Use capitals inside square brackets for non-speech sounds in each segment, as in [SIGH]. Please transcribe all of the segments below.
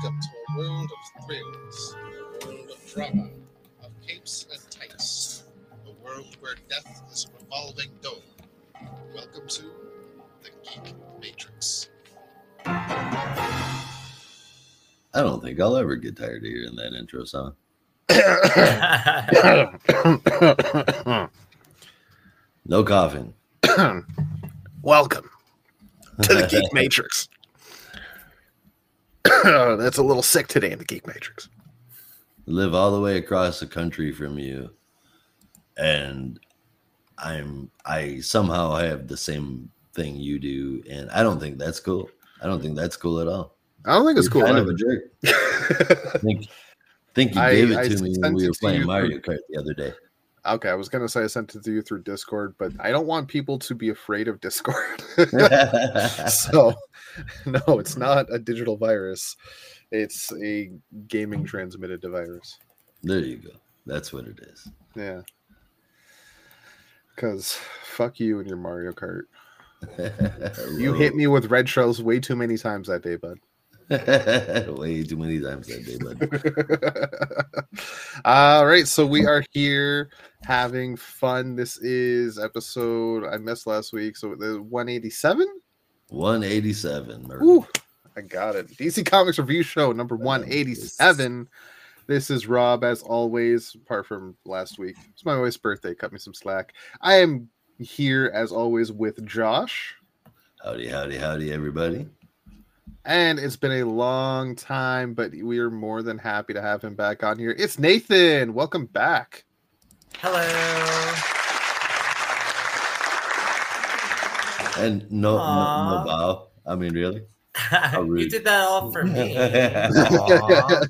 to a world of thrills, a world of drama, of capes and tights, a world where death is a revolving door. Welcome to the Geek Matrix. I don't think I'll ever get tired of hearing that intro song. [COUGHS] No coughing. [COUGHS] Welcome to the Geek [LAUGHS] Matrix. [COUGHS] That's a little sick today in the Geek Matrix. Live all the way across the country from you, and I'm I somehow have the same thing you do, and I don't think that's cool. I don't think that's cool at all. I don't think it's You're cool. Kind of a jerk. [LAUGHS] think think you I- gave it I to me when we were playing Mario Kart the other day. Okay, I was gonna say I sent it to you through Discord, but I don't want people to be afraid of Discord. [LAUGHS] so [LAUGHS] no, it's not a digital virus. It's a gaming transmitted virus. there you go. That's what it is. Yeah. Cause fuck you and your Mario Kart. [LAUGHS] You hit me with red shells way too many times that day, bud. way too many times that day, bud. All right, so we are here having fun. This is episode I missed last week, so the 187. 187. Murphy. Ooh, I got it. DC Comics Review Show number 187. This is Rob, as always, apart from last week. It's my wife's birthday. Cut me some slack. I am here, as always, with Josh. Howdy, howdy, howdy, everybody. And it's been a long time, but we are more than happy to have him back on here. It's Nathan. Welcome back. Hello. And no, no, no bow. I mean, really? [LAUGHS] you did that all for me. Aw. Aw.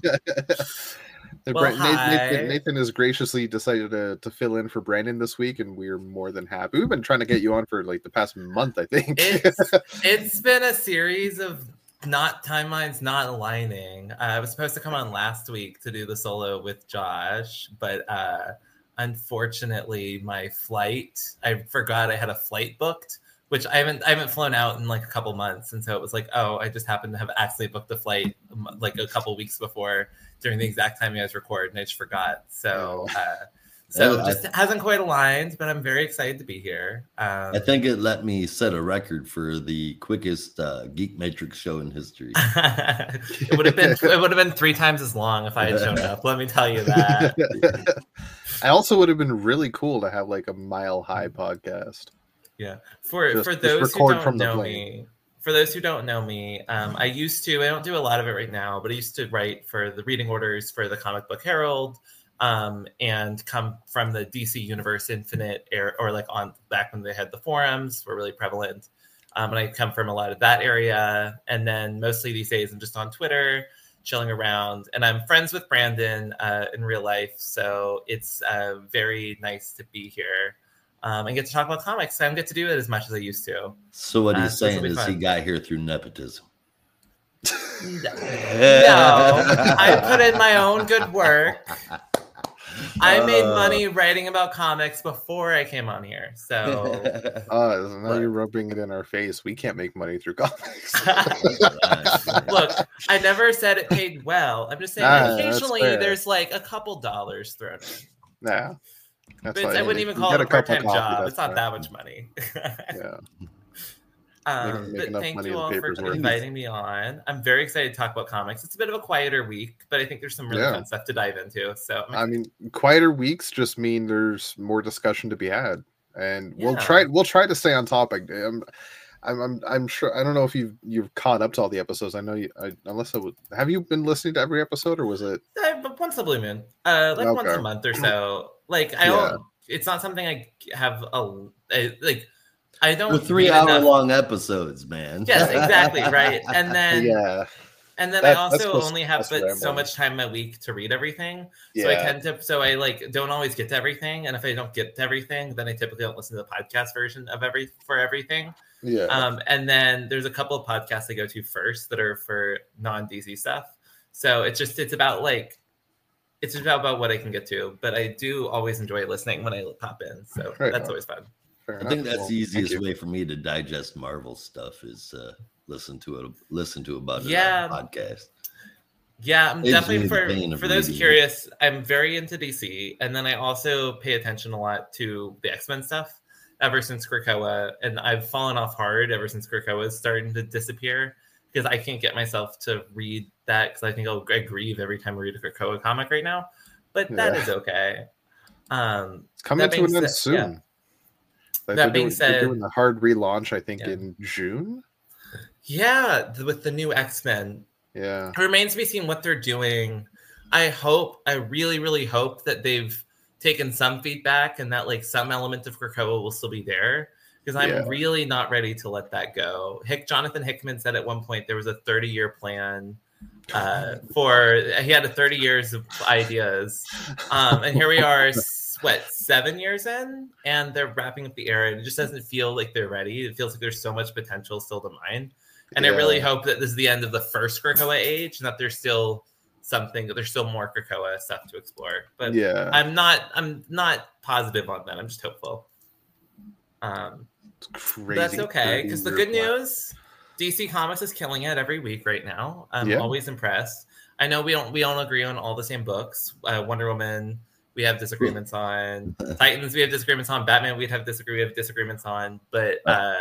And Well, Nathan. Nathan, Nathan has graciously decided to, to fill in for Brandon this week, and we are more than happy. We've been trying to get you on for like the past month, I think. It's [LAUGHS] it's been a series of not timelines not aligning. Uh, I was supposed to come on last week to do the solo with Josh, but uh, unfortunately, my flight I forgot I had a flight booked, which I haven't I haven't flown out in like a couple months, and so it was like, oh, I just happened to have actually booked a flight like a couple weeks before during the exact time you guys record, and I just forgot. So. Uh, so Well, I- just hasn't quite aligned, but I'm very excited to be here. Um, I think it let me set a record for the quickest uh, Geek Matrix show in history. [LAUGHS] it would have been it would have been three times as long if I had shown up. Let me tell you that. [LAUGHS] I also would have been really cool to have like a mile high podcast. Yeah. For Just- for those who don't from know me, for those who don't know me, um, I used to. I don't do a lot of it right now, but I used to write for the reading orders for the Comic Book Herald, um, and come from the DC Universe Infinite era, or like on back when they had the forums were really prevalent. Um, and I come from a lot of that area, and then mostly these days I'm just on Twitter, chilling around, and I'm friends with Brandon uh, in real life, so it's uh, very nice to be here um, and get to talk about comics. I don't get to do it as much as I used to. So what Uh, he's so this'll saying be is he got here through nepotism. [LAUGHS] No, I put in my own good work. [LAUGHS] I made Uh. money writing about comics before I came on here. So [LAUGHS] Uh, now you're rubbing it in our face. We can't make money through comics. [LAUGHS] look, I never said it paid well. I'm just saying Ah, that's occasionally there's like a couple dollars thrown in. nah, But that's it's- I wouldn't even call it a part-time coffee, job. It's not that much money. [LAUGHS] Yeah. Um, but thank you all for inviting me on. I'm very excited to talk about comics. It's a bit of a quieter week, but I think there's some really Yeah. fun stuff to dive into. So [LAUGHS] I mean, quieter weeks just mean there's more discussion to be had, and we'll try. We'll try to stay on topic. I'm, I'm, I'm, I'm sure. I don't know if you've you've caught up to all the episodes. I know you. I, unless I would, have you been listening to every episode, or was it? Uh, once a blue moon, uh, like once a month or so. Like I Yeah. don't. It's not something I have a I- like. I don't With three hour enough- long episodes, man. Yes, exactly right. [LAUGHS] And then yeah, and then I also only have but so much time a week to read everything. yeah. So I tend to so I like don't always get to everything. And if I don't get to everything, then I typically don't listen to the podcast version of every for everything. yeah. Um, and then there's a couple of podcasts I go to first that are for non DC stuff. So it's just it's about like it's about, about what I can get to. But I do always enjoy listening when I pop in. So that's always fun. Fair I think that's Well, the easiest way for me to digest Marvel stuff is uh, listen to it, listen to about it Yeah. on a podcast. Yeah, I'm Saves definitely for for those reading. curious. I'm very into DC, and then I also pay attention a lot to the X Men stuff. Ever since Krakoa, and I've fallen off hard ever since Krakoa is starting to disappear because I can't get myself to read that because I think I'll I grieve every time I read a Krakoa comic right now. But that Yeah. is okay. Um, It's coming to an being end said- yeah. Like, That being doing, said- doing the hard relaunch, I think, Yeah. in June. yeah, with the new X Men, Yeah. it remains to be seen what they're doing. I hope, I really, really hope that they've taken some feedback and that like some element of Krakoa will still be there because I'm Yeah. really not ready to let that go. Hick Jonathan Hickman said at one point there was a 30 year plan uh, for he had a 30 years of ideas, um, and here we are, [LAUGHS] what seven years in, and they're wrapping up the era, and it just doesn't feel like they're ready. It feels like there's so much potential still to mine. And I really hope that this is the end of the first Krakoa age and that there's still something there's still more Krakoa stuff to explore. But yeah. I'm not I'm not positive on that. I'm just hopeful. Um that's okay because the good news DC Comics is killing it every week right now. I'm Yeah. always impressed. I know we don't we don't agree on all the same books. Uh, Wonder Woman we have disagreements on. [LAUGHS] Titans we have disagreements on. Batman we'd have disagree we have disagreements on. But uh,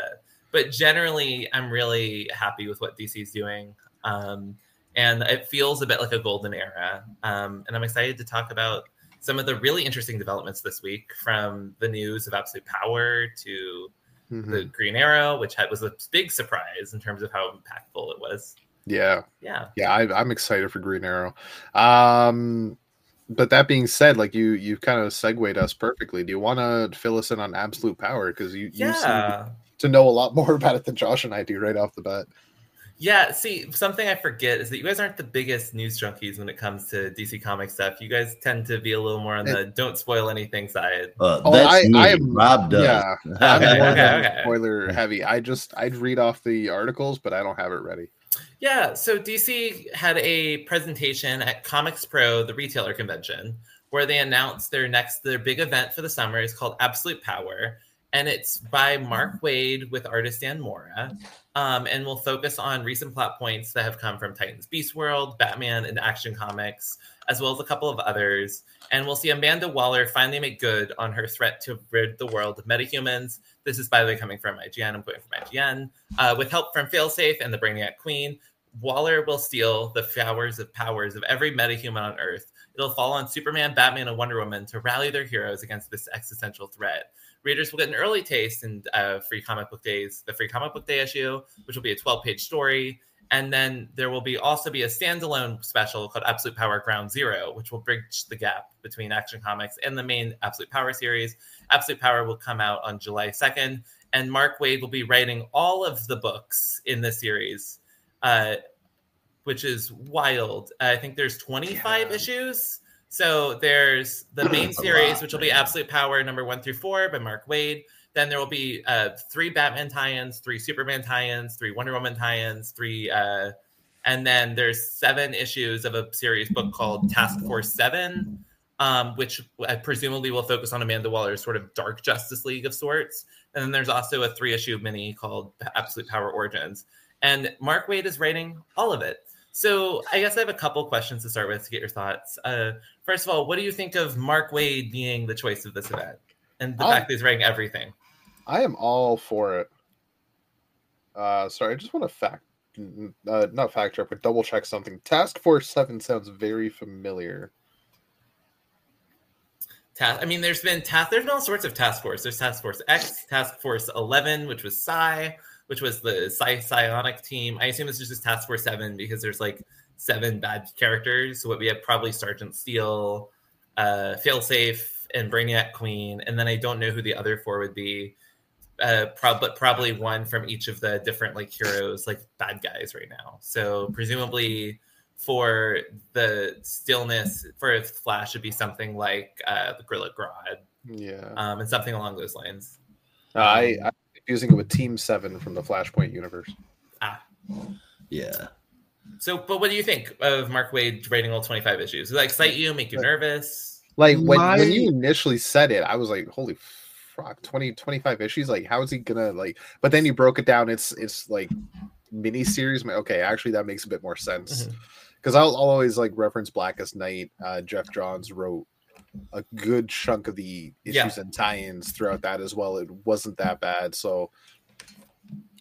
but generally I'm really happy with what DC's doing. Um, and it feels a bit like a golden era. Um, and I'm excited to talk about some of the really interesting developments this week from the news of Absolute Power to Mhm. the Green Arrow, which had, was a big surprise in terms of how impactful it was. Yeah. Yeah. Yeah, I, I'm excited for Green Arrow. Um, but that being said, like you, you kind of segued us perfectly. Do you want to fill us in on Absolute Power? Because you, you seem Yeah. to know a lot [LAUGHS] more about it than Josh and I do right off the bat. Yeah. See, something I forget is that you guys aren't the biggest news junkies when it comes to DC Comics stuff. You guys tend to be a little more on the don't spoil anything side. Uh, Oh, that's I- me. I am- Rob does. Yeah, I'm [LAUGHS] Okay, more okay, than okay. spoiler heavy. I just I'd read off the articles, but I don't have it ready. Yeah, so DC had a presentation at Comics Pro, the retailer convention, where they announced their next their big event for the summer is called Absolute Power, and it's by Mark Waid with artist Dan Mora, um, and will focus on recent plot points that have come from Titans Beast World, Batman, and Action Comics, as well as a couple of others. And we'll see Amanda Waller finally make good on her threat to rid the world of metahumans. This is, by the way, coming from IGN. I'm quoting from IGN. Uh, with help from Failsafe and the Brainiac Queen, Waller will steal the flowers of powers of every metahuman on Earth. It'll fall on Superman, Batman, and Wonder Woman to rally their heroes against this existential threat. Readers will get an early taste in uh, Free Comic Book Days, the Free Comic Book Day issue, which will be a 12-page story, and then there will be also be a standalone special called Absolute Power Ground Zero, which will bridge the gap between Action Comics and the main Absolute Power series. Absolute Power will come out on July 2nd, and Mark Waid will be writing all of the books in the series, uh, which is wild. I think there's 25 Yeah. issues. So there's the main [CLEARS THROAT] series, lot, which will be. Absolute Power number one through four by Mark Waid. Then there will be uh, three Batman tie-ins, three Superman tie-ins, three Wonder Woman tie-ins, three, uh, and then there's seven issues of a series book called Task Force Seven, um, which uh, presumably will focus on Amanda Waller's sort of dark Justice League of sorts. And then there's also a three-issue mini called Absolute Power Origins, and Mark Waid is writing all of it. So I guess I have a couple questions to start with to get your thoughts. Uh, first of all, what do you think of Mark Waid being the choice of this event and the Um, fact that he's writing everything? I am all for it. Uh, sorry, I just want to fact, uh, not fact check, but double check something. Task Force Seven sounds very familiar. Task. I mean, there's been task. There's been all sorts of task force. There's Task Force X, Task Force Eleven, which was Psi, which was the Psi Psionic team. I assume this is just Task Force Seven because there's like seven bad characters. So what we have probably Sergeant Steel, uh, Failsafe, and Brainiac Queen, and then I don't know who the other four would be. Uh, prob- but probably one from each of the different like heroes, like bad guys right now. So presumably for the stillness for if Flash would be something like uh, the Gorilla Grodd, Yeah, um, and something along those lines. Uh, I I'm confusing it with Team Seven from the Flashpoint universe. Ah, yeah. So, but what do you think of Mark Waid writing all 25 issues? Does that excite you, make you nervous? Like when, My- when you initially said it, I was like, "Holy fuck, 20, 25 issues! Like, how is he gonna like?" But then you broke it down. It's it's like mini series. Okay, actually, that makes a bit more sense. Because I'll, I'll always like reference Blackest Night. Uh, Geoff Johns wrote a good chunk of the issues Yeah. and tie-ins throughout that as well. It wasn't that bad, so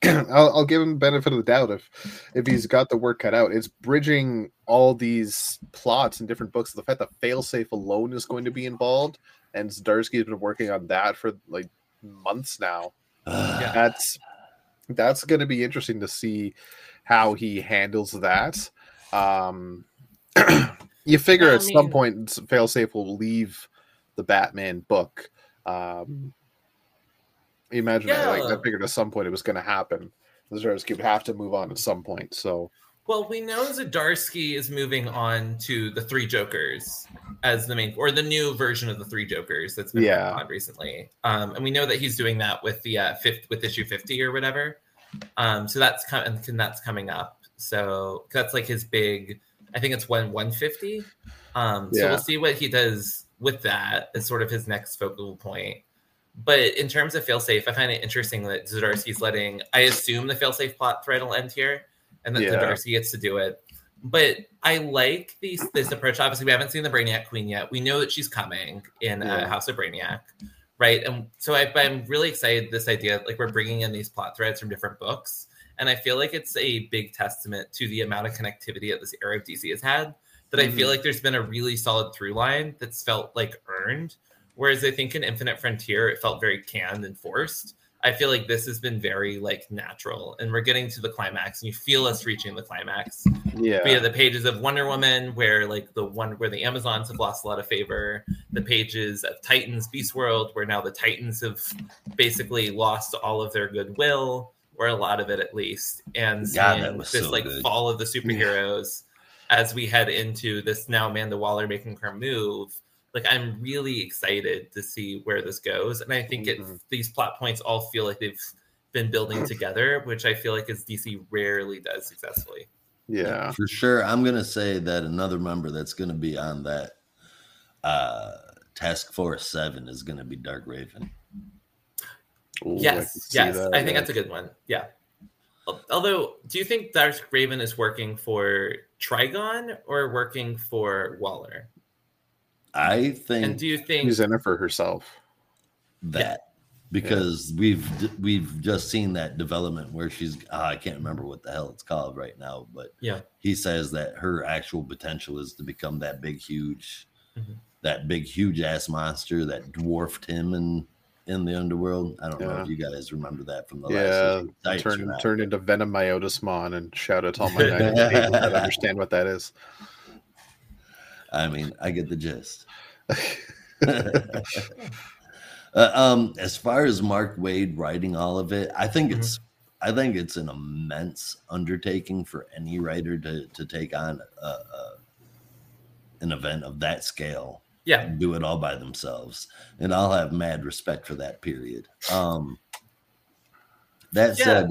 [CLEARS THROAT] I'll, I'll give him benefit of the doubt if if he's got the work cut out. It's bridging all these plots in different books. The fact that Failsafe alone is going to be involved, and Zdarsky's been working on that for like months now. Yeah. That's that's going to be interesting to see how he handles that. Um, [CLEARS THROAT] you figure I at some point Failsafe will leave the Batman book. Um, imagine that. Like, I Yeah. figured at some point it was going to happen. Zdarsky would have to move on at some point. So Well, we know Zdarsky is moving on to the Three Jokers as the main, or the new version of the Three Jokers that's been Yeah. on recently. Um, and we know that he's doing that with the uh, fifth with issue fifty or whatever. Um, so that's coming. and That's coming up. So that's like his big. I think it's one one fifty. Um, so Yeah. we'll see what he does with that as sort of his next focal point. But in terms of failsafe, I find it interesting that Zdarsky's letting. I assume the failsafe plot thread will end here, and that Yeah. Zdarsky gets to do it. But I like these this approach. Obviously, we haven't seen the Brainiac Queen yet. We know that she's coming in uh, House of Brainiac, right? And so I, I'm really excited. This idea, like we're bringing in these plot threads from different books, and I feel like it's a big testament to the amount of connectivity that this era of DC has had. That I feel Mhm. like there's been a really solid through line that's felt like earned. Whereas I think in Infinite Frontier, it felt very canned and forced. I feel like this has been very like natural, and we're getting to the climax, and you feel us reaching the climax yeah, via the pages of Wonder Woman, where like the one where the Amazons have lost a lot of favor, the pages of Titans Beast World, where now the Titans have basically lost all of their goodwill, or a lot of it at least, and God, seeing this so like good. fall of the superheroes as we head into this now Amanda Waller making her move. Like I'm really excited to see where this goes, and I think it Mhm. these plot points all feel like they've been building together, which I feel like is DC rarely does successfully. yeah, For sure. I'm gonna say that another member that's gonna be on that uh Task Force Seven is gonna be Dark Raven. Ooh, yes, see yes, that, I think yeah. that's a good one. Yeah. Although, do you think Dark Raven is working for Trigon or working for Waller? I And think do you think She's in it for herself. that because we've we've just seen that development where she's ah, I can't remember what the hell it's called right now, but Yeah. he says that her actual potential is to become that big huge Mhm. that big huge ass monster that dwarfed him in in the underworld. I don't know if you guys remember that from the Yeah, last issue. Tights turn turn into Venom Myotismon and shout out to all my [LAUGHS] United States that understand what that is. I mean, I get the gist. [LAUGHS] Uh, um, as far as Mark Waid writing all of it, I think it's I think it's an immense undertaking for any writer to to take on a, a, an event of that scale yeah, and do it all by themselves. And I'll have mad respect for that period. Um, that Yeah. said,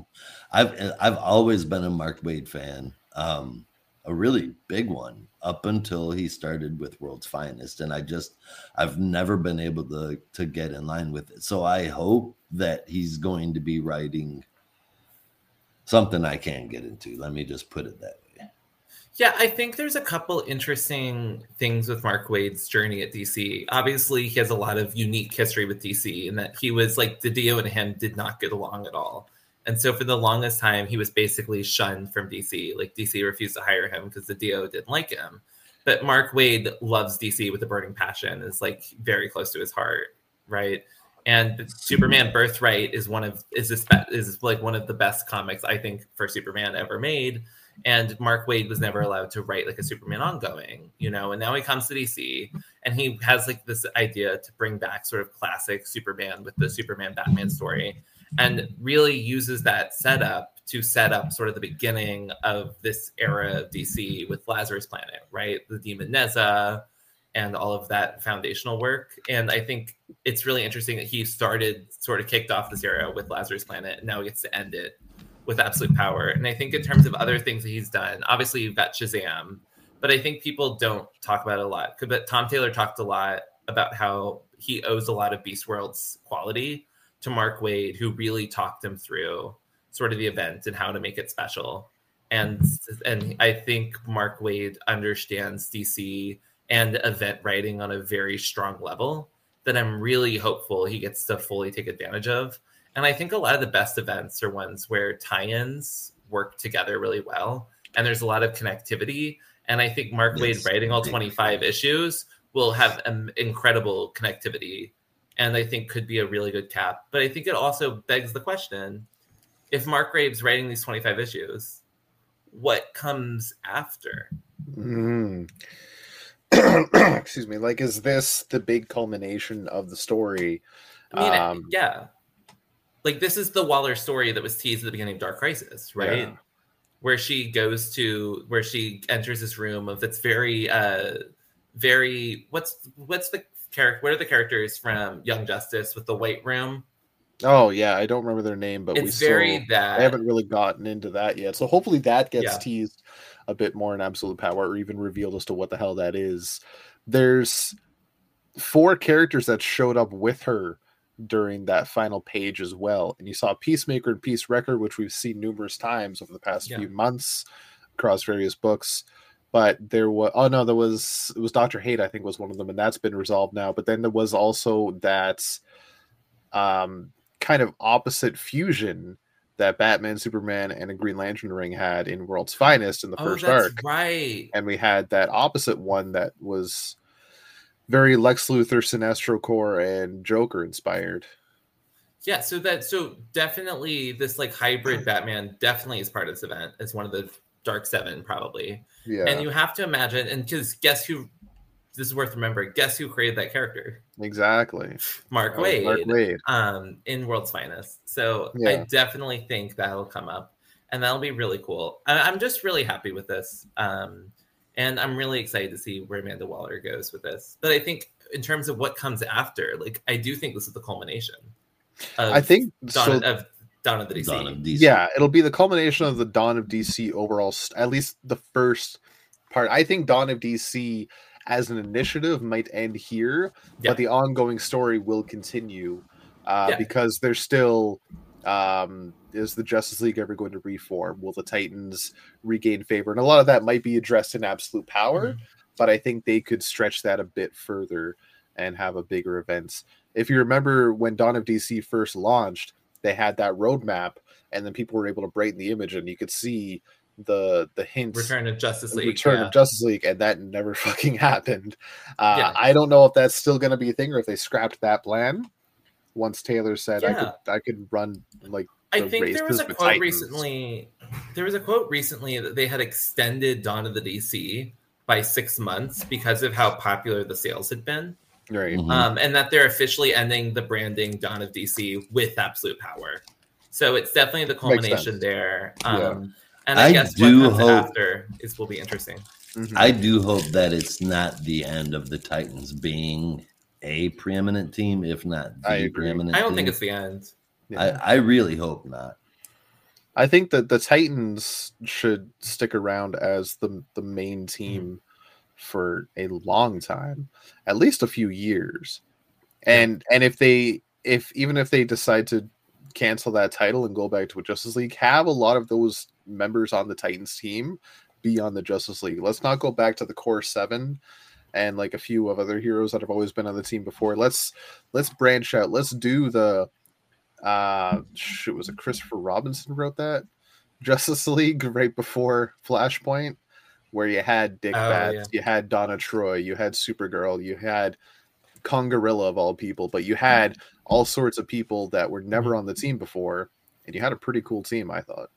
I've I've always been a Mark Wade fan, um, a really big one up until he started with World's Finest, and I just I've never been able to to get in line with it. So I hope that he's going to be writing something I can't get into. Let me just put it that way. Yeah, I think there's a couple interesting things with Mark Waid's journey at DC. Obviously, he has a lot of unique history with DC, in that he was like Didio and him did not get along at all. And so for the longest time, he was basically shunned from DC. Like DC refused to hire him because DiDio didn't like him. But Mark Waid loves DC with a burning passion, is like very close to his heart, right? And Superman Birthright is one of is this is like one of the best comics I think for Superman ever made and Mark Waid was never allowed to write like a Superman ongoing, you know, and now he comes to DC and he has like this idea to bring back sort of classic Superman with the Superman Batman story and really uses that setup to set up sort of the beginning of this era of DC with Lazarus Planet, right? The Demon Nezha and all of that foundational work. And I think it's really interesting that he started sort of kicked off this era with Lazarus Planet and now he gets to end it with absolute power. And I think in terms of other things that he's done, obviously you've got Shazam, but I think people don't talk about it a lot. But Tom Taylor talked a lot about how he owes a lot of Beast World's quality to Mark Waid, who really talked him through sort of the event and how to make it special. and and I think Mark Waid understands DC and event writing on a very strong level that I'm really hopeful he gets to fully take advantage of. And I think a lot of the best events are ones where tie-ins work together really well and there's a lot of connectivity. And I think Mark Yes. Waid writing all 25 issues will have an incredible connectivity and I think could be a really good cap. But I think it also begs the question if Mark Graves writing these 25 issues, what comes after? Mm. [CLEARS THROAT] Excuse me. Like, is this the big culmination of the story? I mean, Um, yeah. Like this is the Waller story that was teased at the beginning of Dark Crisis, right? Yeah. Where she goes to where she enters this room of that's very uh very what's what's the character what are the characters from Young Justice with the white room? Oh yeah, I don't remember their name, but we it's very still, that I haven't really gotten into that yet. So hopefully that gets Yeah. teased a bit more in Absolute Power, or even revealed as to what the hell that is. There's four characters that showed up with her during that final page as well, and you saw Peacemaker and Peace Record, which we've seen numerous times over the past Yeah. few months across various books. But there was oh no, there was it was Doctor Hate, I think was one of them, and that's been resolved now. But then there was also that um kind of opposite fusion that Batman, Superman, and a Green Lantern ring had in World's Finest in the oh, first that's arc. right. And we had that opposite one that was very Lex Luthor, Sinestro Corps, and Joker inspired. Yeah, so that so definitely this like hybrid Batman definitely is part of this event. It's one of the Dark Seven probably. Yeah, And you have to imagine, and because guess who? This is worth remembering. Guess who created that character? exactly. Mark Waid, Mark Waid. um, in World's Finest. So I definitely think that'll come up, and that'll be really cool. I- I'm just really happy with this, um, and I'm really excited to see where Amanda Waller goes with this. But I think in terms of what comes after, like I do think this is the culmination. Of I think Dawn so. of Dawn of the DC. Dawn of DC. Yeah, it'll be the culmination of the Dawn of DC overall, st- at least the first part. I think Dawn of DC as an initiative might end here, Yeah. but the ongoing story will continue uh, Yeah. because there's still. Um, is the Justice League ever going to reform? Will the Titans regain favor? And a lot of that might be addressed in Absolute Power, Mhm. but I think they could stretch that a bit further and have a bigger event. If you remember when Dawn of DC first launched, they had that roadmap, and then people were able to brighten the image, and you could see the the hints. Return of Justice League. Return yeah. of Justice League, and that never [LAUGHS] fucking happened. Uh, Yeah. I don't know if that's still going to be a thing or if they scrapped that plan. Once Taylor said I could, I could run like I the think there was a quote Titans. recently. There was a quote recently that they had extended Dawn of the DC by six months because of how popular the sales had been, right. Mhm. um, and that they're officially ending the branding Dawn of DC with Absolute Power. So it's definitely the culmination there. Um, Yeah. And I, I guess do what comes hope- after is will be interesting. Mhm. I do hope that it's not the end of the Titans being a preeminent team, if not the I agree. preeminent. I don't think it's the end. Yeah. I, I really hope not. I think that the Titans should stick around as the the main team for a long time, at least a few years. And and if they if even if they decide to cancel that title and go back to a Justice League, have a lot of those members on the Titans team be on the Justice League. Let's not go back to the core 7 and like a few of other heroes that have always been on the team before. Let's let's branch out. Let's do the uh shoot was it Christopher Robinson wrote that Justice League right before Flashpoint where you had Dick Oh, Bats, yeah. you had Donna Troy, you had Supergirl, you had Congorilla of all people, but you had all sorts of people that were never Mm-hmm. on the team before, and you had a pretty cool team, I thought.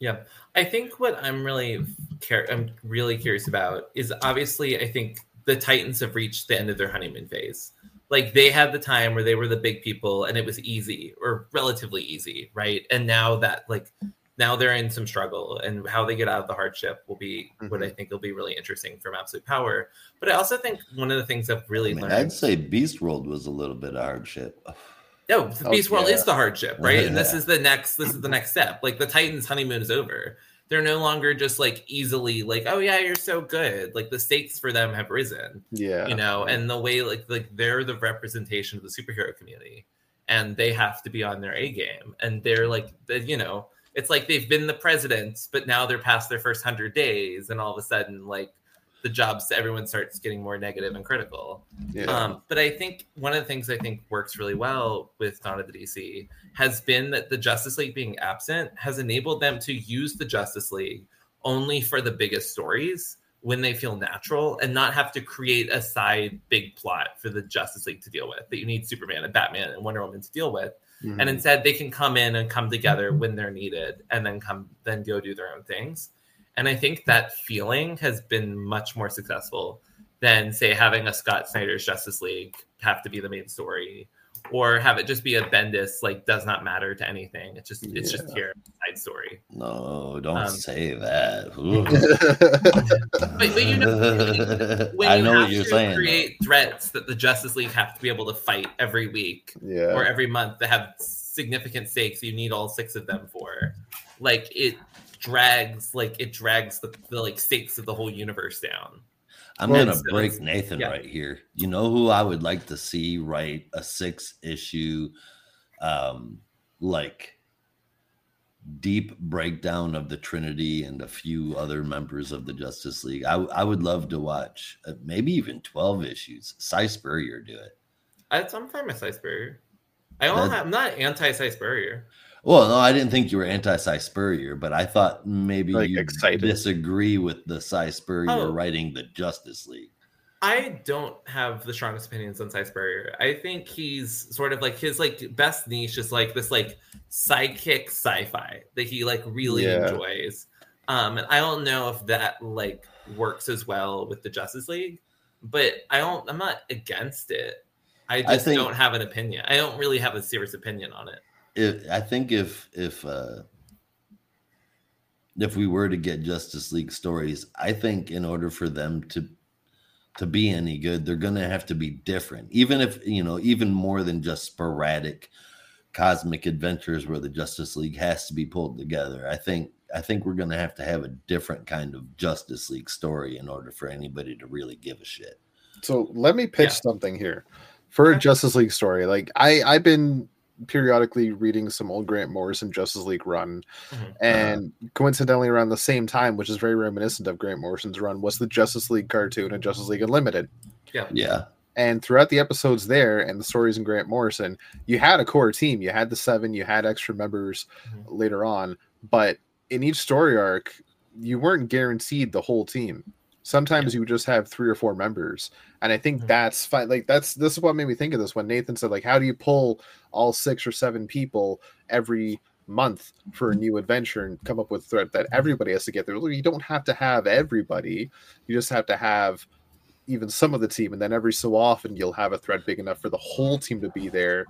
Yeah, I think what I'm really care I'm really curious about is obviously I think the Titans have reached the end of their honeymoon phase. Like they had the time where they were the big people and it was easy or relatively easy, right? And now that like now they're in some struggle and how they get out of the hardship will be what I mm-hmm. think will be really interesting from Absolute Power. But I also think one of the things I've really I mean, learned I'd say Beast World was a little bit of hardship. No, [SIGHS] oh, the Oh, Beast World yeah. is the hardship, right? And this [LAUGHS] is the next this is the next step. Like the Titans honeymoon is over. They're no longer just like easily like, oh yeah, you're so good. Like the stakes for them have risen, Yeah. you know, and the way like like they're the representation of the superhero community and they have to be on their A game. And they're like the, you know, it's like they've been the president, but now they're past their first hundred days, and all of a sudden, like the jobs, everyone starts getting more negative and critical. Yeah. Um, but I think one of the things I think works really well with Dawn of the DC has been that the Justice League being absent has enabled them to use the Justice League only for the biggest stories when they feel natural and not have to create a side big plot for the Justice League to deal with that you need Superman and Batman and Wonder Woman to deal with. Mhm. And instead they can come in and come together when they're needed and then come then go do their own things. And I think that feeling has been much more successful than say having a Scott Snyder's Justice League have to be the main story or have it just be a Bendis like does not matter to anything. It's just it's just Yeah. here side story. No, don't Um, say that. But, but you know [LAUGHS] when I you know have what you're to saying. create threats that the Justice League have to be able to fight every week yeah. or every month that have significant stakes you need all six of them for like it drags like it drags the, the like stakes of the whole universe down I'm Well, gonna break Nathan yeah. right here. You know who I would like to see write a six issue, um, like deep breakdown of the Trinity and a few other members of the Justice League. I, I would love to watch uh, maybe even twelve issues. Si Spurrier do it. I, i'm fine with Si Spurrier. i don't That- have, i'm not anti Si Spurrier. Well, no, I didn't think you were anti Si Spurrier, but I thought maybe Like, you excited. disagree with the Si Spurrier Oh. writing the Justice League. I don't have the strongest opinions on Si Spurrier. I think he's sort of like his like best niche is like this like sidekick sci-fi that he like really Yeah. enjoys. Um, and I don't know if that like works as well with the Justice League, but I don't. I'm not against it. I just think- don't have an opinion. I don't really have a serious opinion on it. If I think if if uh if we were to get Justice League stories, I think in order for them to to be any good, they're gonna have to be different. Even if you know, even more than just sporadic cosmic adventures where the Justice League has to be pulled together. I think I think we're gonna have to have a different kind of Justice League story in order for anybody to really give a shit. So let me pitch Yeah. something here for a Justice League story. Like I, I've been periodically reading some old Grant Morrison Justice League run, Mhm. and coincidentally around the same time, which is very reminiscent of Grant Morrison's run, was the Justice League cartoon and Justice League Unlimited. Yeah. Yeah. And throughout the episodes there and the stories in Grant Morrison, you had a core team. You had the seven, you had extra members Mhm. later on, but in each story arc, you weren't guaranteed the whole team. Sometimes you just have three or four members. And I think Mhm. that's fine. Like that's this is what made me think of this when Nathan said, like, how do you pull all six or seven people every month for a new adventure and come up with a threat that everybody has to get there? Well, You don't have to have everybody. You just have to have even some of the team, and then every so often you'll have a thread big enough for the whole team to be there.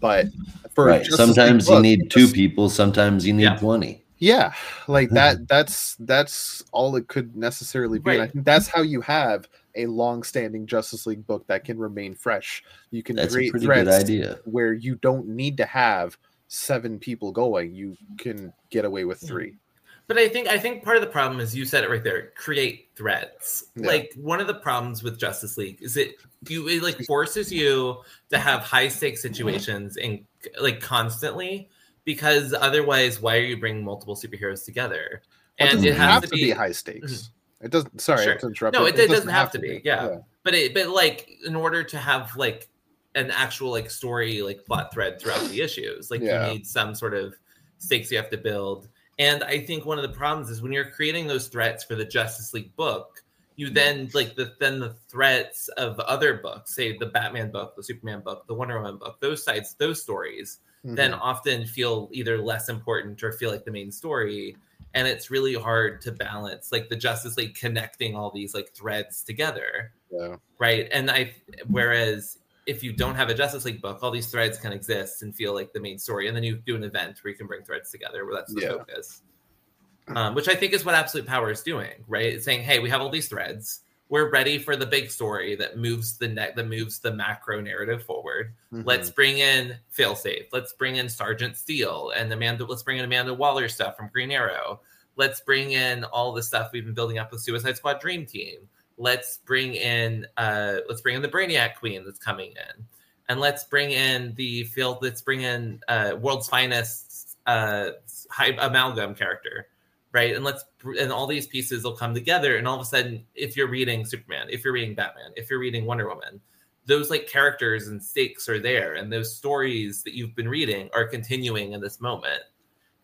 But for Right. Sometimes you book, need two people, sometimes you need Yeah. 20. Yeah, like that. [LAUGHS] That's that's all it could necessarily be. And I think that's how you have a long-standing Justice League book that can remain fresh. You can That's create pretty threads good idea. where you don't need to have seven people going. You can get away with mm-hmm. three. But I think I think part of the problem is you said it right there. Create threads. Yeah. Like one of the problems with Justice League is it you it like forces you to have high stakes situations and like constantly because otherwise, why are you bringing multiple superheroes together? Well, And it it has have to be, be high stakes. Mm-hmm. It doesn't. Sorry, Sure. to interrupt. No, you. it- it doesn't have to be, yeah. yeah. but it but like in order to have like an actual like story like plot thread throughout the issues like Yeah. you need some sort of stakes you have to build and i think one of the problems is when you're creating those threats for the justice league book you mm-hmm. then like the then the threats of other books say the batman book the superman book the wonder woman book those sides those stories then Mhm. often feel either less important or feel like the main story. And it's really hard to balance like the justice league connecting all these like threads together. Yeah. right? And i whereas if you don't have a justice league book all these threads can exist and feel like the main story. And then you do an event where you can bring threads together where that's the Yeah. focus. Um, which i think is what absolute power is doing right? It's saying hey we have all these threads we're ready for the big story that moves the net that moves the macro narrative forward. Mhm. let's bring in failsafe. Let's bring in sergeant steele and amanda let's bring in amanda waller stuff from green arrow. Let's bring in all the stuff we've been building up with suicide squad dream team. Let's bring in uh let's bring in the brainiac queen that's coming in. And let's bring in the field let's bring in uh world's finest uh hy- amalgam character right and let's and all these pieces will come together and all of a sudden if you're reading superman if you're reading batman if you're reading wonder woman those like characters and stakes are there and those stories that you've been reading are continuing in this moment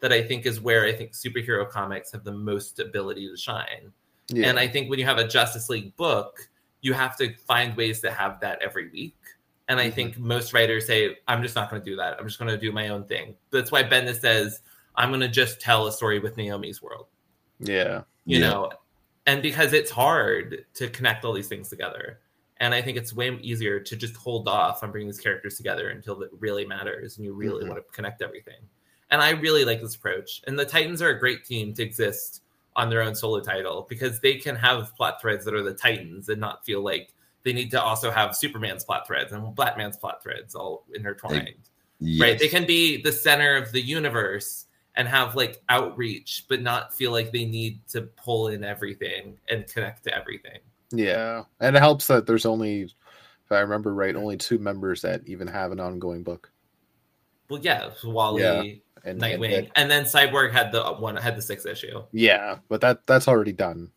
that i think is where i think superhero comics have the most ability to shine Yeah. and I think when you have a Justice League book, you have to find ways to have that every week. And I Mhm. think most writers say, I'm just not going to do that. I'm just going to do my own thing. That's why Bendis says, I'm going to just tell a story with Naomi's world, yeah. you Yeah. know? And because it's hard to connect all these things together. And I think it's way easier to just hold off on bringing these characters together until it really matters and you really Mhm. want to connect everything. And I really like this approach. And the Titans are a great team to exist on their own solo title because they can have plot threads that are the Titans and not feel like they need to also have Superman's plot threads and Batman's plot threads all intertwined. Right? They can be the center of the universe and have like outreach, but not feel like they need to pull in everything and connect to everything. Yeah. And it helps that there's only, if I remember right, only two members that even have an ongoing book. Well, yeah, Wally, Yeah, And, and Nightwing, that- and then Cyborg had the one had the sixth issue. yeah, but that that's already done.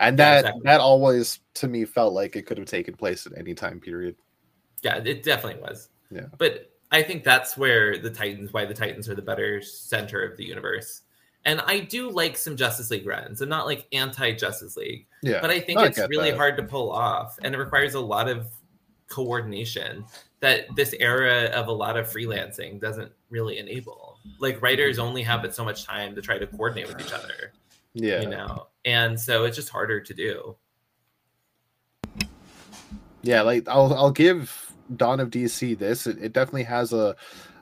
And Yeah, that exactly. that always to me felt like it could have taken place at any time period. Yeah, it definitely was. Yeah. But I think that's where the Titans, why the Titans are the better center of the universe. And I do like some Justice League runs. I'm not like anti Justice League, Yeah. but I think I it's really that. hard to pull off and it requires a lot of coordination that this era of a lot of freelancing doesn't really enable. Like writers Mm-hmm. only have but so much time to try to coordinate with each other, yeah. you know. And so it's just harder to do. Yeah, like I'll I'll give Dawn of DC this. It, it definitely has a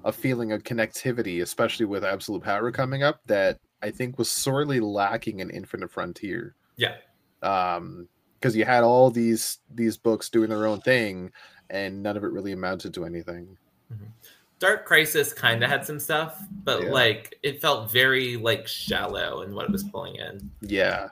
a feeling of connectivity, especially with Absolute Power coming up, that I think was sorely lacking in Infinite Frontier. Yeah. Um, because you had all these these books doing their own thing, and none of it really amounted to anything. Dark Crisis kind of had some stuff, but Yeah. like it felt very like shallow in what it was pulling in. Yeah,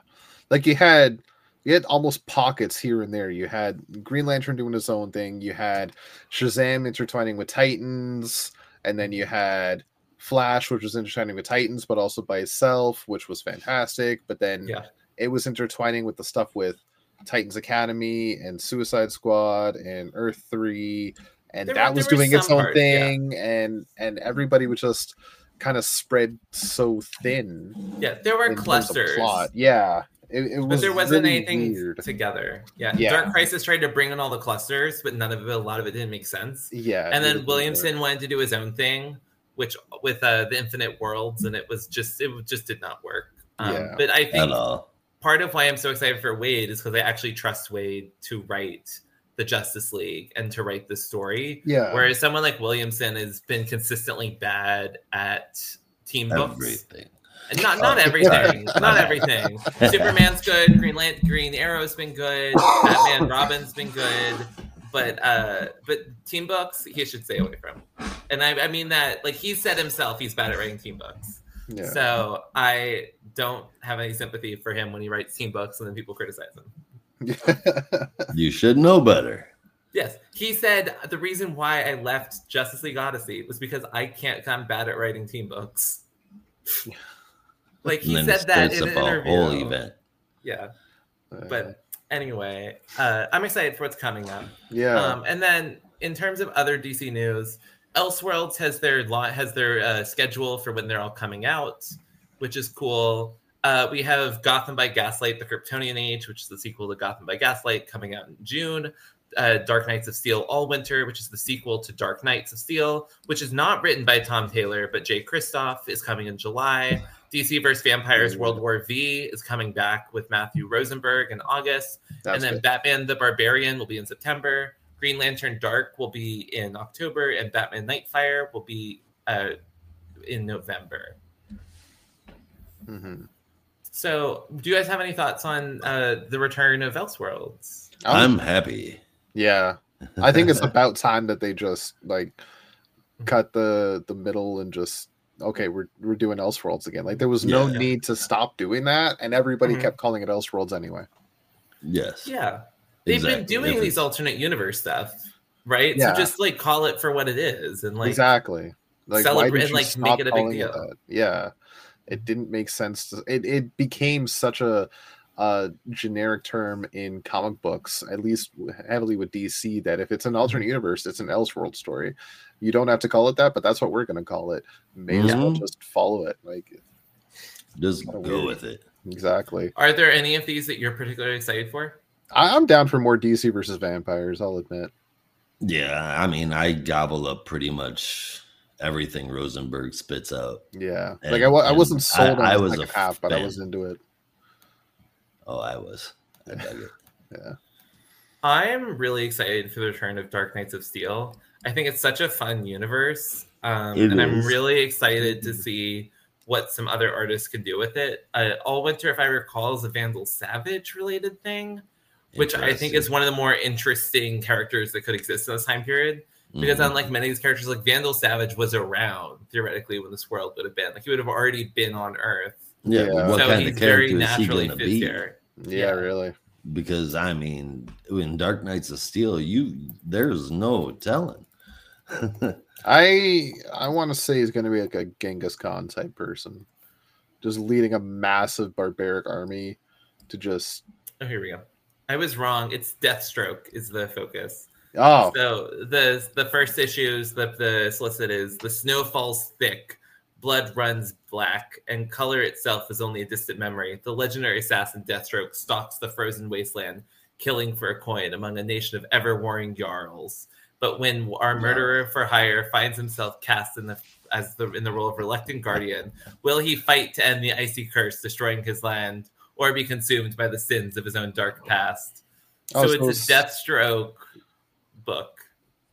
like you had you had almost pockets here and there. You had Green Lantern doing his own thing. You had Shazam intertwining with Titans, and then you had Flash, which was intertwining with Titans, but also by itself, which was fantastic. But then Yeah. it was intertwining with the stuff with Titans Academy and Suicide Squad and Earth Three, and There that were- was doing its own yeah. thing, and and everybody was just kind of spread so thin Yeah, there were in terms of clusters, plot. Yeah, it, it was. but there wasn't really anything weird. together. Yeah. Yeah. Dark Crisis tried to bring in all the clusters, but none of it, a lot of it didn't make sense. Yeah, and then didn't Williamson wanted to do his own thing, which with uh, the Infinite Worlds, and it was just it just did not work. Um, Yeah. But I At think all. part of why I'm so excited for Waid is because I actually trust Waid to write the Justice League and to write this story. Yeah, Whereas someone like Williamson has been consistently bad at team books. Everything. And Not not Oh. everything. not everything. Superman's good. Green Lan- Green Arrow's been good. Batman Robin's been good. But uh but team books he should stay away from. And I, I mean that like he said himself he's bad at writing team books. yeah. So I don't have any sympathy for him when he writes team books and then people criticize him. [LAUGHS] You should know better. Yes, he said the reason why I left Justice League Odyssey was because I can't. I'm bad at writing team books. [LAUGHS] like he said that in an a interview. whole event. Yeah, but anyway, uh, I'm excited for what's coming up. yeah, Um, and then in terms of other DC news, Elseworlds has their lot has their uh, schedule for when they're all coming out, which is cool. Uh, we have Gotham by Gaslight: The Kryptonian Age, which is the sequel to Gotham by Gaslight, coming out in June. Uh, Dark Knights of Steel All Winter, which is the sequel to Dark Knights of Steel, which is not written by Tom Taylor, but Jay Kristoff is coming in July. DC vs. Vampires World War V is coming back with Matthew Rosenberg in August that's and then good. Batman the Barbarian will be in September. Green Lantern Dark will be in October, and Batman Nightfire will be uh, in November. Mhm. So, do you guys have any thoughts on uh, the return of Elseworlds? I'm- I'm happy. yeah, I think it's about time that they just like [LAUGHS] cut the the middle and just okay, we're we're doing Elseworlds again. Like there was no Yeah. need to stop doing that, and everybody Mhm. kept calling it Elseworlds anyway. yes. Yeah, they've been doing If these alternate universe stuff, right? Yeah. So just like call it for what it is, and like exactly. Like, Celebrate- why did and, like, stop make it a big deal. that? Yeah, it didn't make sense. To, it it became such a, a generic term in comic books, at least heavily with DC, that if it's an alternate Mm-hmm. universe, it's an Elseworld story. You don't have to call it that, but that's what we're going to call it. May as well Mhm. just follow it. Like Just go weird. with it. exactly. Are there any of these that you're particularly excited for? I, I'm down for more DC versus vampires. I'll admit. Yeah, I mean, I gobble up pretty much everything Rosenberg spits out. Yeah, And- like I, I wasn't sold I- on I the was a second half, but I fan. was into it. Oh, I was. I dug it. [LAUGHS] Yeah. I'm really excited for the return of Dark Knights of Steel. I think it's such a fun universe, um, It and I'm really excited to see what some other artists can do with it. Uh, All Winter, if I recall, is a Vandal Savage related thing, which I think is one of the more interesting characters that could exist in this time period. Because Mhm. unlike many of these characters, like Vandal Savage was around theoretically when this world would have been. Like he would have already been on Earth. Yeah, Yeah. what so kind of character is he going to be? here. Yeah, Yeah. really. Because I mean, in Dark Knights of Steel, you there's no telling. [LAUGHS] I I want to say he's going to be like a Genghis Khan type person, just leading a massive barbaric army to just Oh, here we go. I was wrong. It's Deathstroke is the focus. oh So the the first issues, the the solicit is the snow falls thick, blood runs black, and color itself is only a distant memory. The legendary assassin Deathstroke stalks the frozen wasteland, killing for a coin among a nation of ever warring jarls. But when our murderer for hire finds himself cast in the as the in the role of reluctant guardian, will he fight to end the icy curse destroying his land, or be consumed by the sins of his own dark past? So, Oh, so it's a Deathstroke book,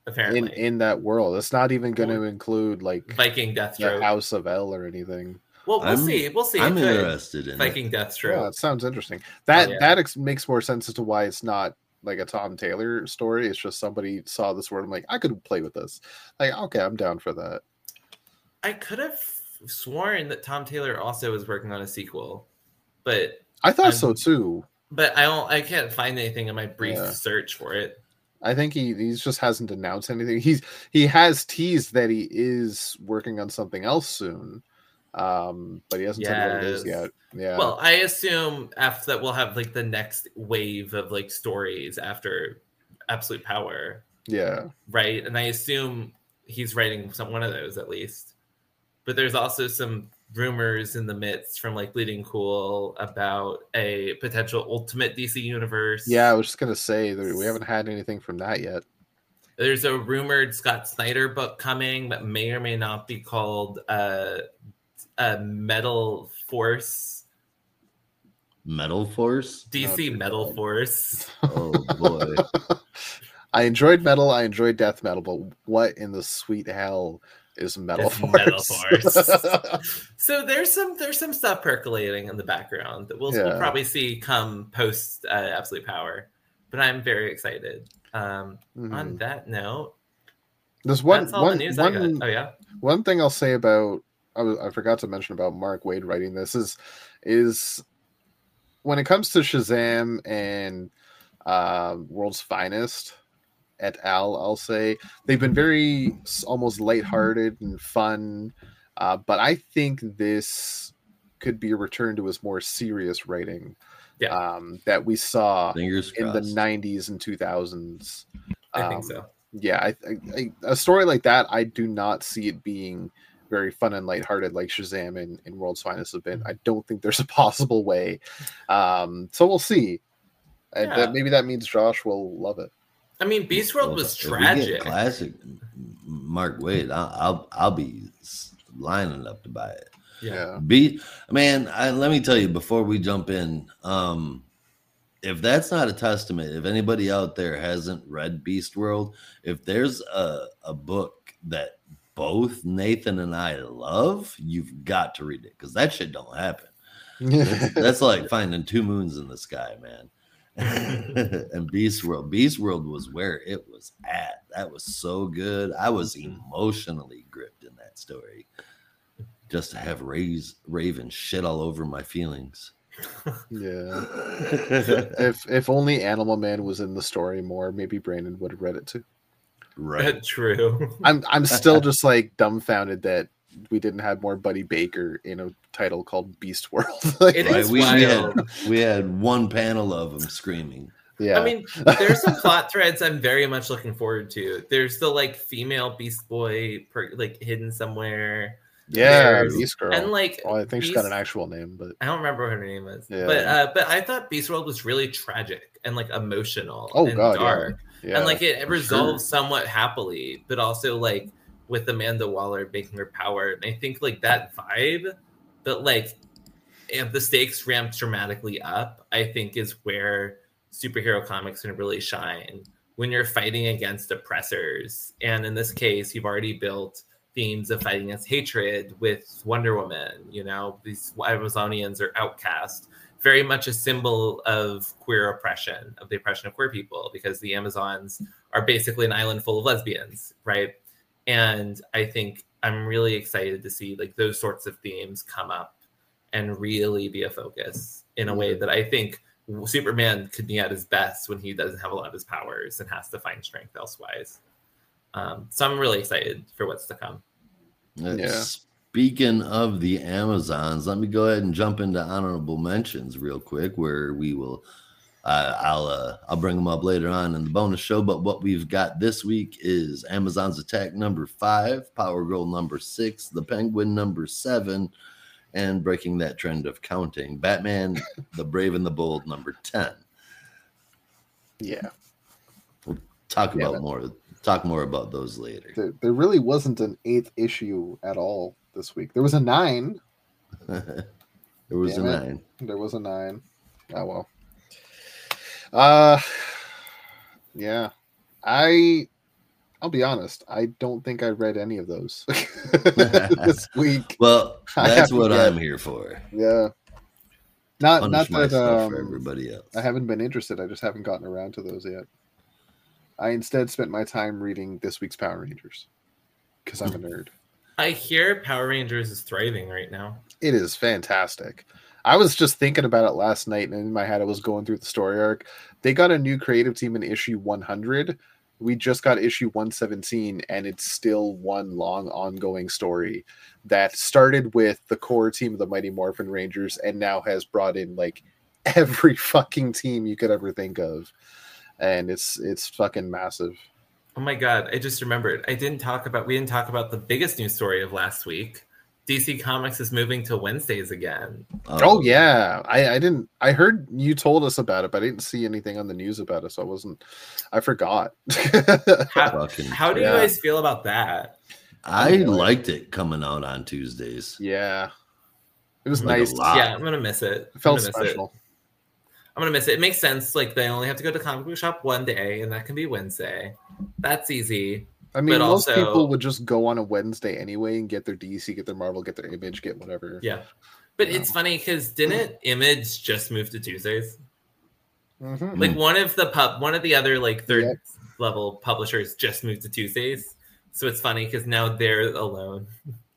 apparently. in in that world. It's not even going to include like Viking the Deathstroke. House of L or anything. well, we'll I'm- see. We'll see. I'm interested in it. Viking Yeah, Deathstroke. it sounds interesting. That yeah. that ex- makes more sense as to why it's not like a Tom Taylor story. It's just somebody saw this word. I'm like, I could play with this. Like, okay, I'm down for that. I could have sworn that Tom Taylor also was working on a sequel, but I thought I'm- so too. but I don't. I can't find anything in my brief Yeah. search for it. I think he he just hasn't announced anything. He's he has teased that he is working on something else soon, um, but he hasn't said what it is yet. Yeah, Well, I assume after that we'll have like the next wave of like stories after Absolute Power, yeah, right? And I assume he's writing some one of those at least. But there's also some rumors in the midst from like Bleeding Cool about a potential Ultimate DC universe. yeah. I was just gonna say that we haven't had anything from that yet. There's a rumored Scott Snyder book coming that may or may not be called uh, uh, Metal Force, Metal Force. DC dear Metal God. Force. [LAUGHS] Oh boy. [LAUGHS] I enjoyed metal. I enjoyed death metal, but what in the sweet hell is metal force? Metal Force. [LAUGHS] So there's some there's some stuff percolating in the background that we'll, we'll probably see come post uh, Absolute Power. But I'm very excited. Um, Mhm. On that note, There's one that's all one the news I one got. Oh yeah, one thing I'll say about I, was- I forgot to mention about Mark Waid writing this is is when it comes to Shazam and uh, World's Finest et al. I'll say they've been very almost lighthearted and fun, uh, but I think this could be a return to his more serious writing Yeah. um, that we saw Fingers in the 90s and 2000s. I Um, think so. yeah, I, I, I, a story like that, I do not see it being very fun and lighthearted like Shazam and, and World's Finest have been. I don't think there's a [LAUGHS] possible way. Um, so we'll see. And that, maybe that means Josh will love it. I mean, Beast World was if we get tragic. Classic Mark Waid. I'll, I'll I'll be s- lining up to buy it. Yeah. Be man, I, let me tell you before we jump in. Um, if that's not a testament, if anybody out there hasn't read Beast World, if there's a, a book that both Nathan and I love, you've got to read it because that shit don't happen. [LAUGHS] That's like finding two moons in the sky, man. [LAUGHS] and Beast World, Beast World was where it was at. That was so good. I was mm-hmm. emotionally gripped in that story. Just to have Ray's Raven shit all over my feelings. yeah. [LAUGHS] If if only Animal Man was in the story more, maybe Brandon would have read it too. right. [LAUGHS] True. I'm I'm still just like dumbfounded that we didn't have more Buddy Baker in a title called Beast World. [LAUGHS] like, It Right, we, we had we had one panel of them screaming. yeah, I mean, there's some plot threads I'm very much looking forward to. There's the like female Beast Boy, per, like hidden somewhere, yeah, there's- Beast Girl. and like well, I think she's got an actual name, but I don't remember what her name is, Yeah. but uh, but I thought Beast World was really tragic and like emotional Oh, and God, dark, yeah, and like it, it resolves sure. somewhat happily, but also like with Amanda Waller making her power, and I think like that vibe, but like if the stakes ramp dramatically up, I think is where superhero comics can really shine when you're fighting against oppressors. And in this case, you've already built themes of fighting against hatred with Wonder Woman. You know, these Amazonians are outcast, very much a symbol of queer oppression, of the oppression of queer people, because the Amazons are basically an island full of lesbians, right? And I think I'm really excited to see like those sorts of themes come up and really be a focus in a way that I think Superman could be at his best when he doesn't have a lot of his powers and has to find strength elsewise. Um, so I'm really excited for what's to come. Yeah. Speaking of the Amazons, let me go ahead and jump into honorable mentions real quick, where we will. Uh, I'll uh, I'll bring them up later on in the bonus show. But what we've got this week is Amazon's Attack number five, Power Girl number six, The Penguin number seven, and breaking that trend of counting, Batman, The Brave and the Bold number ten. yeah, we'll Talk Yeah, about but- more. Talk more about those later. there, there really wasn't an eighth issue at all this week. There was a nine. [LAUGHS] there was Damn a it. nine. There was a nine. Oh well. Uh, [SIGHS] yeah, I. I'll be honest. I don't think I read any of those [LAUGHS] this [LAUGHS] week. Well, [LAUGHS] that's what yet. I'm here for. Yeah. Not Punish not that myself for um, everybody else. I haven't been interested. I just haven't gotten around to those yet. I instead spent my time reading this week's Power Rangers because I'm a nerd. I hear Power Rangers is thriving right now. It is fantastic. I was just thinking about it last night, and in my head, I was going through the story arc. They got a new creative team in issue 100. We just got issue 117, and it's still one long ongoing story that started with the core team of the Mighty Morphin Rangers and now has brought in like [LAUGHS] every fucking team you could ever think of. And it's it's fucking massive. Oh my god, I just remembered. I didn't talk about we didn't talk about the biggest news story of last week. DC Comics is moving to Wednesdays again. Oh. oh yeah, I, I didn't. I heard you told us about it, but I didn't see anything on the news about it, so I wasn't. I forgot. [LAUGHS] How, how do Yeah. you guys feel about that? I liked it coming out on Tuesdays. yeah, it was Like nice. yeah, I'm gonna miss it. It I'm felt gonna miss it. special. I'm gonna miss it. It makes sense. Like they only have to go to comic book shop one day, and that can be Wednesday. That's easy. I mean, But most also- people would just go on a Wednesday anyway and get their DC, get their Marvel, get their Image, get whatever. Yeah, but it's funny because didn't Image just move to Tuesdays? Mhm. Like one of the pub, one of the other like third Yep. level publishers just moved to Tuesdays. So it's funny because now they're alone.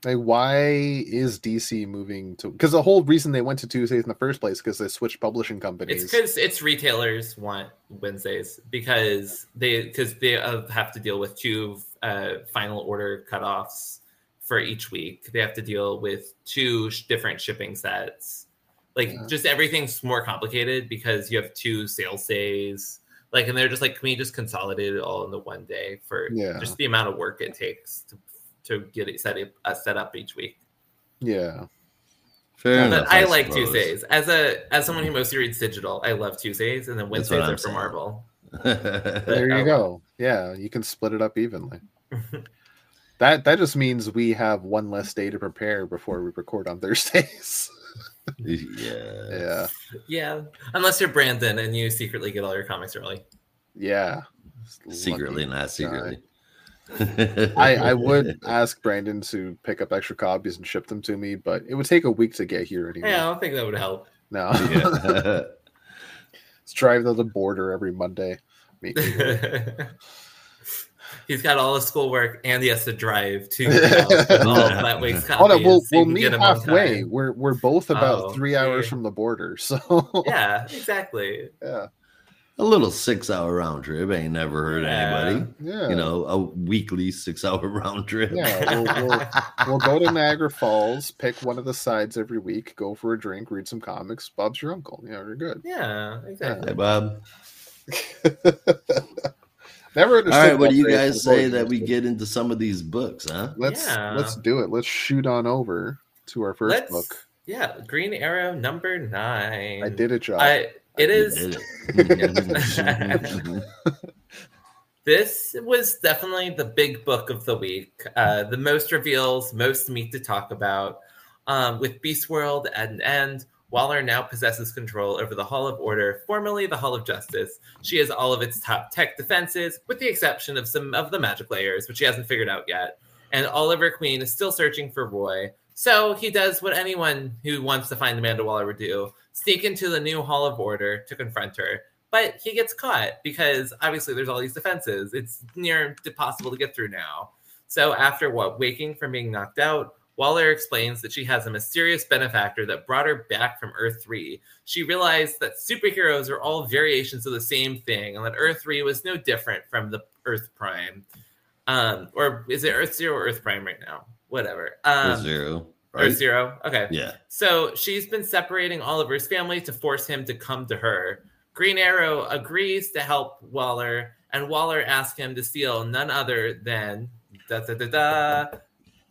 Like, why is DC moving to? Because the whole reason they went to Tuesdays in the first place because they switched publishing companies. It's because it's retailers want Wednesdays because they because they uh, have to deal with two uh, final order cutoffs for each week. They have to deal with two sh- different shipping sets. Like Yeah. just everything's more complicated because you have two sales days. Like and they're just like, can we just consolidate it all into one day for Yeah. just the amount of work it takes to to get it set up, uh, set up each week. yeah, Fair enough. But I, like. Tuesdays as a as someone who mostly reads digital. I love Tuesdays, and then Wednesdays are for. Marvel. There you go. Yeah, you can split it up evenly. [LAUGHS] That that just means we have one less day to prepare before we record on [LAUGHS] Thursdays. yeah. yeah, yeah, unless you're Brandon and you secretly get all your comics early. yeah. Secretly, Lucky not secretly. I, I would [LAUGHS] ask Brandon to pick up extra copies and ship them to me, but it would take a week to get here anyway. Yeah, I don't think that would help. No, Yeah. Let's drive to the border every Monday. Meet [LAUGHS] me there. He's got all his schoolwork and he has to drive to your house with all of that week's copies. Oh no, we'll so we'll meet get 'em on halfway. We're we're both about Oh, three hours okay. from the border, so Yeah, [LAUGHS] exactly. yeah. A little six hour round trip ain't never hurt Yeah. anybody. Yeah. You know, a weekly six hour [LAUGHS] round trip. Yeah, we'll- we'll- We'll go to Niagara Falls, pick one of the sides every week, go for a drink, read some comics. Bob's your uncle. Yeah, you're good. Yeah, exactly. Hey, Bob. [LAUGHS] Never All understood. right, what do you guys say that we get into some of these books, huh? Let's Yeah. let's do it. Let's shoot on over to our 1st Let's book. yeah, Green Arrow number nine. I did it, Josh. I it is. [LAUGHS] [LAUGHS] This was definitely the big book of the week. Uh, the most reveals, most meat to talk about. Um, with Beast World at an end, Waller now possesses control over the Hall of Order, formerly the Hall of Justice. She has all of its top tech defenses, with the exception of some of the magic layers, which she hasn't figured out yet. And Oliver Queen is still searching for Roy. So he does what anyone who wants to find Amanda Waller would do sneak into the new Hall of Order to confront her but he gets caught because obviously there's all these defenses. It's near impossible to get through now. So after what waking from being knocked out, Waller explains that she has a mysterious benefactor that brought her back from Earth 3. She realized that superheroes are all variations of the same thing, and that Earth 3 was no different from the Earth Prime. Um, or is it Earth Zero or Earth Prime right now? Whatever. Um, Zero. Earth Right? Zero. Okay. Yeah. So she's been separating Oliver's family to force him to come to her. Green Arrow agrees to help Waller, and Waller asks him to steal none other than da da da da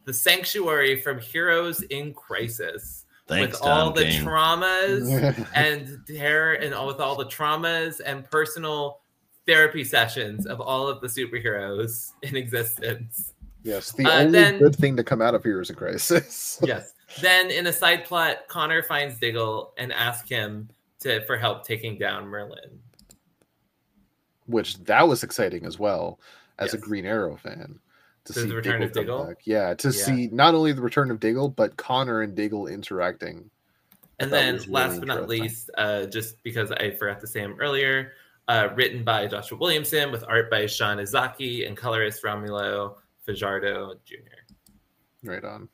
the sanctuary from Heroes in Crisis. Thanks, with all the King. traumas [LAUGHS] and terror and all with all the traumas and personal therapy sessions of all of the superheroes in existence. Yes, the Uh, only then- good thing to come out of here is a Crisis. [LAUGHS] yes. Then in a side plot, Connor finds Diggle and asks him to for help taking down Merlin. Which that was exciting as well as a Green Arrow fan. To see The return of Diggle? back. Yeah, to Yeah. see not only the return of Diggle, but Connor and Diggle interacting. And then really last but not least, uh, just because I forgot to say him earlier, uh, written by Joshua Williamson with art by Sean Izaakse and colorist Romulo Fajardo Jr. Right on.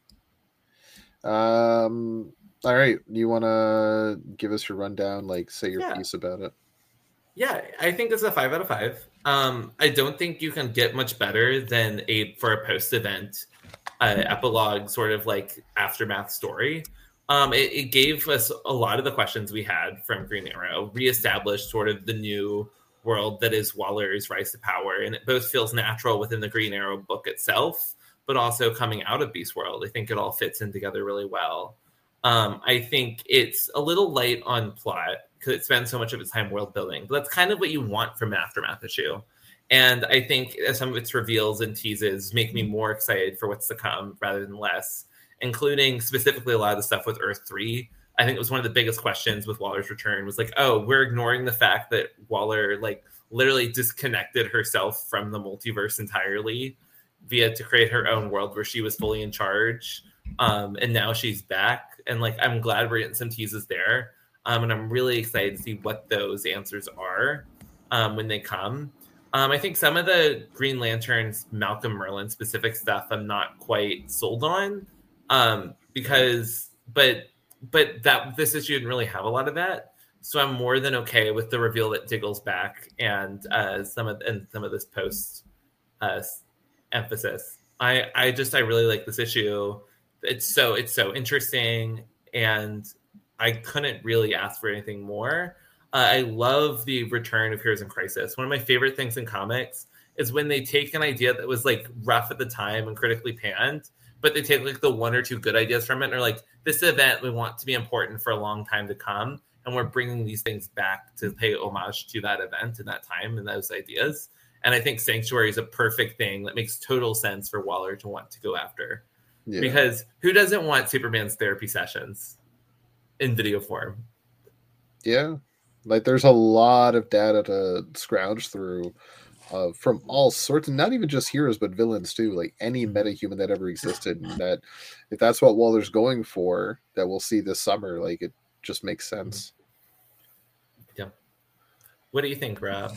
Um. All right. You want to give us your rundown? Like, say your Yeah. piece about it. Yeah, I think it's a five out of five. Um, I don't think you can get much better than a for a post event uh, epilogue sort of like aftermath story. Um, it, it gave us a lot of the questions we had from Green Arrow, reestablished sort of the new world that is Waller's rise to power, and it both feels natural within the Green Arrow book itself, but also coming out of Beast World. I think it all fits in together really well. Um, I think it's a little light on plot because it spends so much of its time world building. But that's kind of what you want from an aftermath issue. And I think some of its reveals and teases make me more excited for what's to come rather than less, including specifically a lot of the stuff with Earth 3. I think it was one of the biggest questions with Waller's return was like, oh, we're ignoring the fact that Waller like literally disconnected herself from the multiverse entirely via to create her own world where she was fully in charge. Um, and now she's back. And like I'm glad we're getting some teases there. Um, and I'm really excited to see what those answers are um, when they come. Um, I think some of the Green Lanterns, Malcolm Merlin specific stuff, I'm not quite sold on um, because, but but that this issue didn't really have a lot of that. So I'm more than okay with the reveal that Diggle's back and uh, some of and some of this post uh, emphasis. I I just I really like this issue. It's so it's so interesting and I couldn't really ask for anything more. Uh, I love the return of Heroes in Crisis. One of my favorite things in comics is when they take an idea that was like rough at the time and critically panned, but they take like the one or two good ideas from it and are like, this event we want to be important for a long time to come. And we're bringing these things back to pay homage to that event and that time and those ideas. And I think Sanctuary is a perfect thing that makes total sense for Waller to want to go after. Yeah. Because who doesn't want Superman's therapy sessions in video form? Yeah. Like there's a lot of data to scrounge through uh, from all sorts, and not even just heroes, but villains too. Like any metahuman that ever existed. And [LAUGHS] that if that's what Waller's going for, that we'll see this summer, like it just makes sense. Yeah. What do you think, Rob?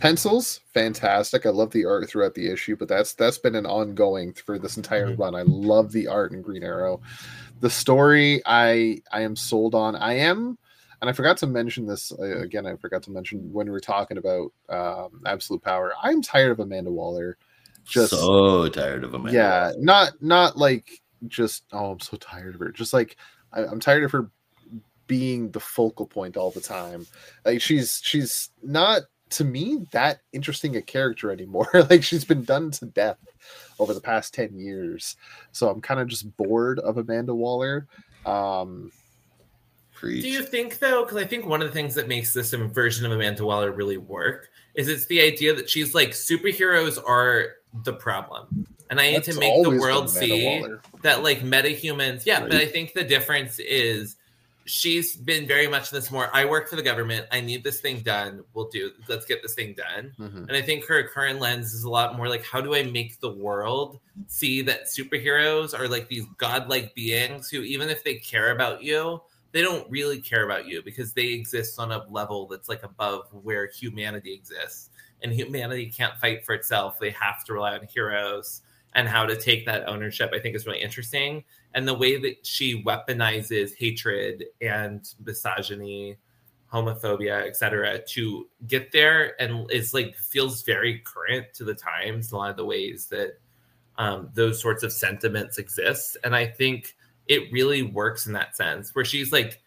Pencils, fantastic. I love the art throughout the issue, but that's that's been an ongoing for this entire Mhm. run. I love the art in Green Arrow. The story, I I am sold on. I am and I forgot to mention this uh, again. I forgot to mention when we were talking about um, absolute power. I'm tired of Amanda Waller. Just so tired of Amanda. Yeah, Waller. not not like just oh, I'm so tired of her. Just like I, I'm tired of her being the focal point all the time. Like she's she's not to me that interesting a character anymore. [LAUGHS] like she's been done to death over the past 10 years. So I'm kind of just bored of Amanda Waller. Um Preach. Do you think though? Because I think one of the things that makes this version of Amanda Waller really work is it's the idea that she's like superheroes are the problem, and I need that's to make the world see Waller. that like metahumans. Yeah, but I think the difference is she's been very much this more. I work for the government. I need this thing done. We'll do. Let's get this thing done. Mhm. And I think her current lens is a lot more like, how do I make the world see that superheroes are like these godlike beings who, even if they care about you, they don't really care about you because they exist on a level that's like above where humanity exists. And humanity can't fight for itself. They have to rely on heroes and how to take that ownership, I think is really interesting. And the way that she weaponizes hatred and misogyny homophobia, etc., to get there and is like feels very current to the times, a lot of the ways that um, those sorts of sentiments exist. And I think it really works in that sense where she's like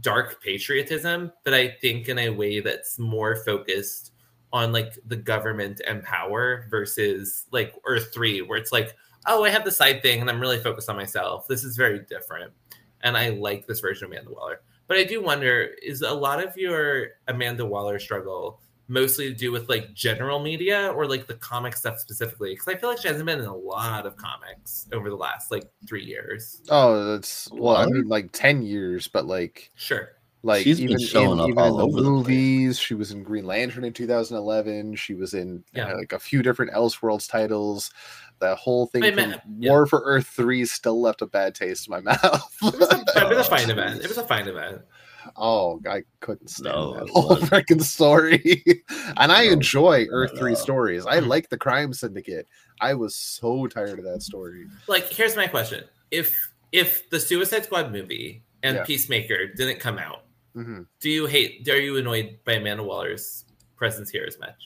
dark patriotism, but I think in a way that's more focused on like the government and power versus like Earth 3, where it's like, oh, I have the side thing and I'm really focused on myself. This is very different. And I like this version of Amanda Waller. But I do wonder is a lot of your Amanda Waller struggle mostly to do with like general media or like the comic stuff specifically? Because I feel like she hasn't been in a lot of comics over the last like three years. Oh, that's well, I mean like 10 years, but like Sure. like She's been even in, showing up even in the over the movies she was in green lantern in 2011 she was in uh, Yeah. like a few different elseworlds titles the whole thing I from meant- yeah. war for earth 3 still left a bad taste in my [LAUGHS] mouth It was, a, it was a [LAUGHS] fine event. It was a fine event. Oh i couldn't stand No, that it whole [LAUGHS] freaking story [LAUGHS] and i No, enjoy earth 3 stories i [CLEARS THROAT] like the crime syndicate i was so tired of that story Like, here's my question: If if the Suicide Squad movie and Yeah. Peacemaker didn't come out, hmm do you hate? Are you annoyed by Amanda Waller's presence here as much?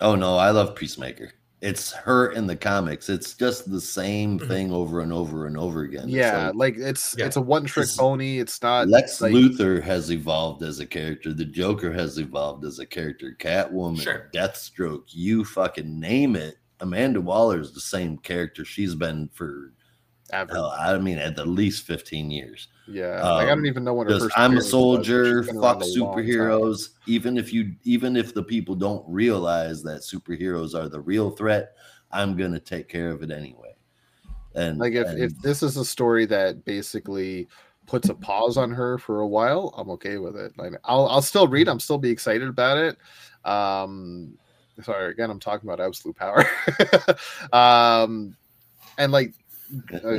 Oh no, I love Peacemaker. It's her in the comics. It's just the same Mhm. thing over and over and over again. It's yeah like like it's Yeah. it's a one trick pony it's not Lex like, Luthor has evolved as a character. The Joker has evolved as a character. Catwoman, Sure. Deathstroke, you fucking name it. Amanda Waller is the same character she's been for ever. hell, I mean at the least 15 years. Yeah, like I don't Um, even know when her. I'm a appearance was, soldier, fuck around a long time. superheroes. Even if you even if the people don't realize that superheroes are the real threat, I'm gonna take care of it anyway. And Like if and if this is a story that basically puts a pause on her for a while, I'm okay with it. Like I'll I'll still read. I'm still be excited about it. Um, sorry again, I'm talking about absolute power. [LAUGHS] um, and like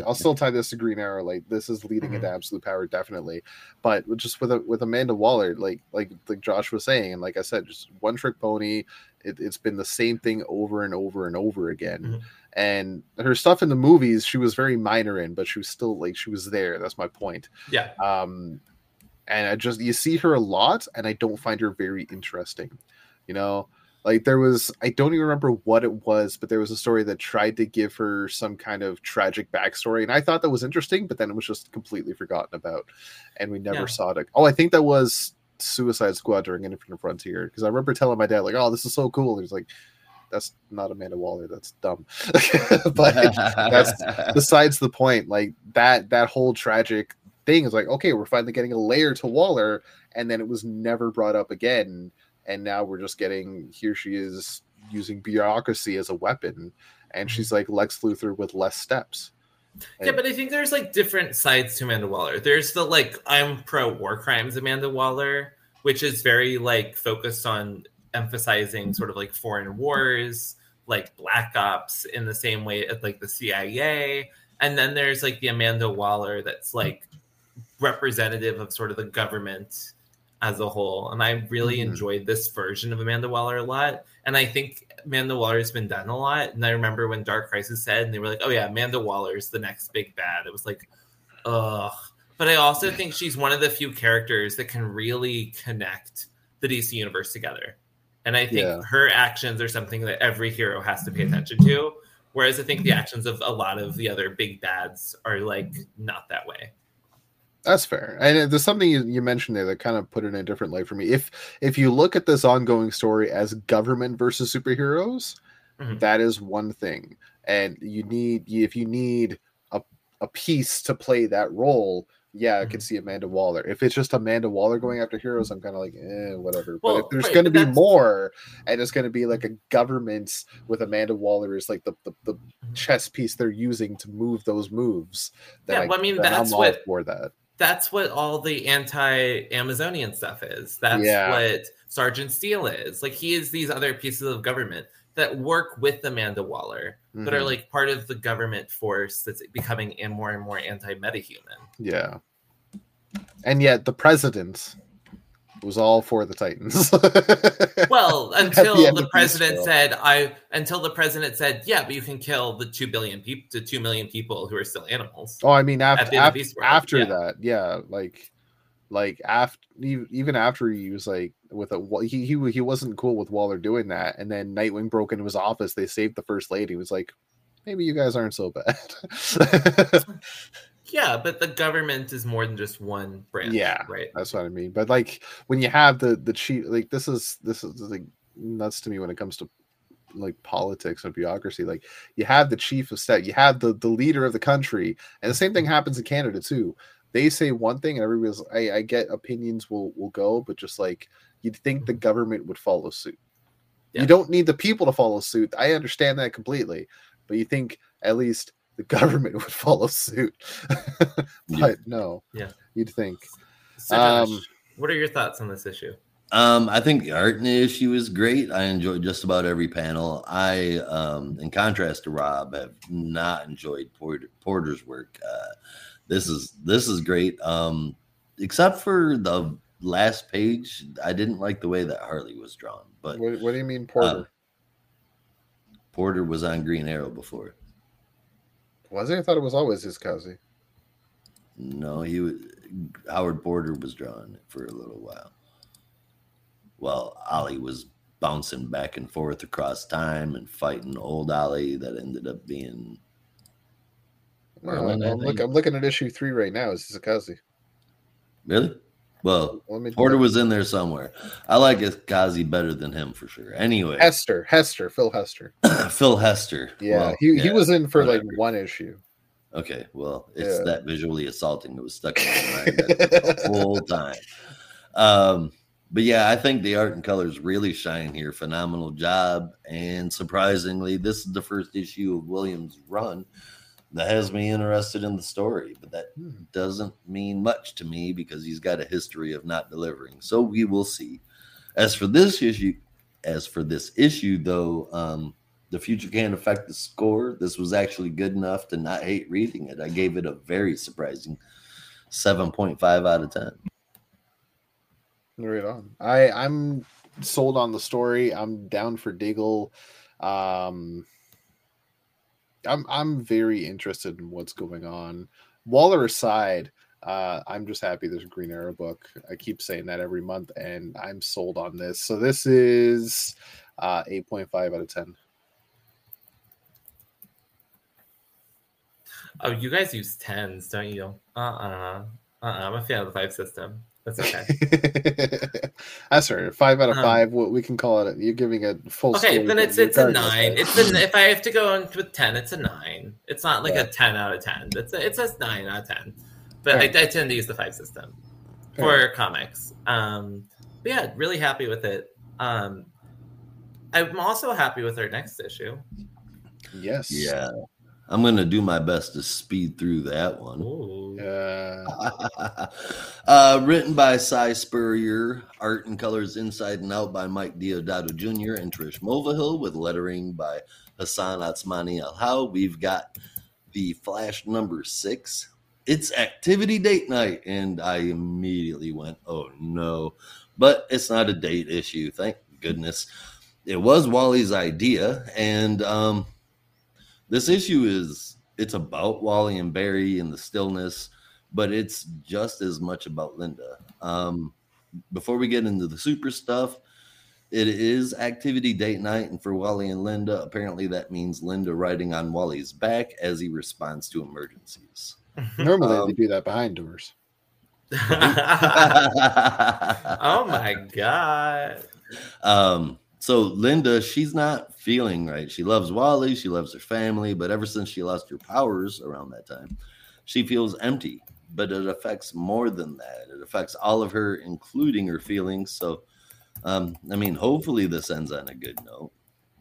I'll still tie this to Green Arrow. Like this is leading into absolute power, definitely. But just with a, with Amanda Waller, like like like Josh was saying, and like I said, just one trick pony. It, it's been the same thing over and over and over again. Mhm. And her stuff in the movies, she was very minor in, but she was still like she was there. That's my point. Yeah. Um, and I just you see her a lot, and I don't find her very interesting. You know, like there was I don't even remember what it was, but there was a story that tried to give her some kind of tragic backstory, and I thought that was interesting, but then it was just completely forgotten about, and we never Yeah. saw it. Oh, I think that was Suicide Squad during Infinite Frontier because I remember telling my dad like, "Oh, this is so cool." He's like, "That's not Amanda Waller. That's dumb." [LAUGHS] but that's [LAUGHS] besides the point like that that whole tragic thing is like okay we're finally getting a layer to waller and then it was never brought up again and now we're just getting here she is using bureaucracy as a weapon and she's mm-hmm. like lex luthor with less steps Yeah, but I think there's like different sides to Amanda Waller. There's the like I'm pro war crimes Amanda Waller, which is very like focused on emphasizing sort of like foreign wars, like black ops in the same way as like the CIA. And then there's like the Amanda Waller that's like representative of sort of the government as a whole. And I really Mhm. enjoyed this version of Amanda Waller a lot. And I think Amanda Waller's been done a lot. And I remember when Dark Crisis said, and they were like, oh yeah, Amanda Waller is the next big bad. It was like, ugh. but I also think she's one of the few characters that can really connect the DC universe together. And I think Yeah. her actions are something that every hero has to pay attention to. Whereas I think the actions of a lot of the other big bads are like not that way. That's fair. And uh, there's something you, you mentioned there that kind of put it in a different light for me. If if you look at this ongoing story as government versus superheroes, Mhm. that is one thing. And you need if you need a, a piece to play that role, yeah, I could Mhm. see Amanda Waller. If it's just Amanda Waller going after heroes, I'm kind of like, eh, whatever. Well, but if there's going to be more, and it's going to be like a government with Amanda Waller is like the, the, the chess piece they're using to move those moves. then Yeah, well, I mean, that's I'm what- for that. That's what all the anti-Amazonian stuff is. That's Yeah. what Sergeant Steele is. Like he is these other pieces of government that work with Amanda Waller, but are mm-hmm. like part of the government force that's becoming a more and more anti-metahuman. Yeah. And yet the president was all for the Titans. [LAUGHS] Well, At the until the president said, "I," until the president said, "Yeah, but you can kill the two billion people, the two million people who are still animals." oh, I mean after the end of after, after yeah. that, yeah, like like after even after he was like with a he he he wasn't cool with Waller doing that, and then Nightwing broke into his office. They saved the first lady. He was like, maybe you guys aren't so bad. [LAUGHS] Yeah, but the government is more than just one branch. Yeah. right. That's what I mean. But like when you have the the chief, like this is this is like nuts to me when it comes to like politics and bureaucracy. Like you have the chief of state, you have the the leader of the country, and the same thing happens in Canada too. They say one thing, and everybody's. I, I get opinions will will go, but just like you'd think the mm-hmm. government would follow suit. Yeah. You don't need the people to follow suit. I understand that completely, but you think at least the government [LAUGHS] would follow suit. [LAUGHS] but Yeah. no, Yeah. you'd think. So, Josh, Um, what are your thoughts on this issue? Um, I think the art in the issue is great. I enjoyed just about every panel. I, um, in contrast to Rob, have not enjoyed Porter, Porter's work. Uh, this is this is great. Um, except for the last page, I didn't like the way that Harley was drawn. But What, what do you mean, Porter? Porter was on Green Arrow before. Was it? I thought it was always his cousin. No, he was Howard Porter was drawn for a little while. Well, Ollie was bouncing back and forth across time and fighting old Ollie that ended up being Merlin, I I'm, look. I'm looking at issue three right now. Izaakse? really well. Porter was in there somewhere. I like Izaakse better than him for sure. Anyway, Hester, Hester, Phil Hester. [CLEARS THROAT] Phil Hester. Yeah, Well, he, he was in for like one issue. Okay, well, it's Yeah. that visually assaulting that was stuck in my mind [LAUGHS] the whole time. Um, but yeah, I think the art and colors really shine here. Phenomenal job, and surprisingly, this is the first issue of Williams' run that has me interested in the story. But that Hmm. doesn't mean much to me because he's got a history of not delivering. So we will see. As for this issue, as for this issue though, um, the future can't affect the score. This was actually good enough to not hate reading it. I gave it a very surprising 7.5 out of 10. Right on. I I'm sold on the story. I'm down for Diggle. Um, I'm I'm very interested in what's going on. Waller aside, uh, I'm just happy there's a Green Arrow book. I keep saying that every month, and I'm sold on this. So this is uh, 8.5 out of 10. Oh, you guys use tens, don't you? Uh uh-uh. uh. I'm a fan of the five system. That's okay. [LAUGHS] That's right. Five out of Um, five. What we can call it. You're giving a full. Okay, score, then it's it's a nine. but- It's an if I have to go on with ten, it's a nine. It's not like Yeah. a ten out of ten. It's a, it's a nine out of ten. But I, I tend to use the five system Fair. for comics. Um, but yeah, really happy with it. Um, I'm also happy with our next issue. Yes. Yeah. I'm going to do my best to speed through that one. Uh, [LAUGHS] uh, written by Si Spurrier, art and colors inside and out by Mike Deodato Jr. and Trish Mulvihill, with lettering by Hassan Otsmane-Elhaou. We've got the Flash number six. It's activity date night, and I immediately went, "Oh no!" But it's not a date issue, thank goodness. It was Wally's idea, and um, this issue is it's about Wally and Barry and the stillness but it's just as much about Linda. Um, before we get into the super stuff, it is activity date night, and for Wally and Linda, apparently that means Linda riding on Wally's back as he responds to emergencies. [LAUGHS] Normally Um, they do that behind doors. [LAUGHS] oh my god. Um, so Linda, she's not feeling right. She loves Wally, she loves her family, but ever since she lost her powers around that time, she feels empty. But it affects more than that. It affects all of her, including her feelings. So, um, I mean, hopefully this ends on a good note.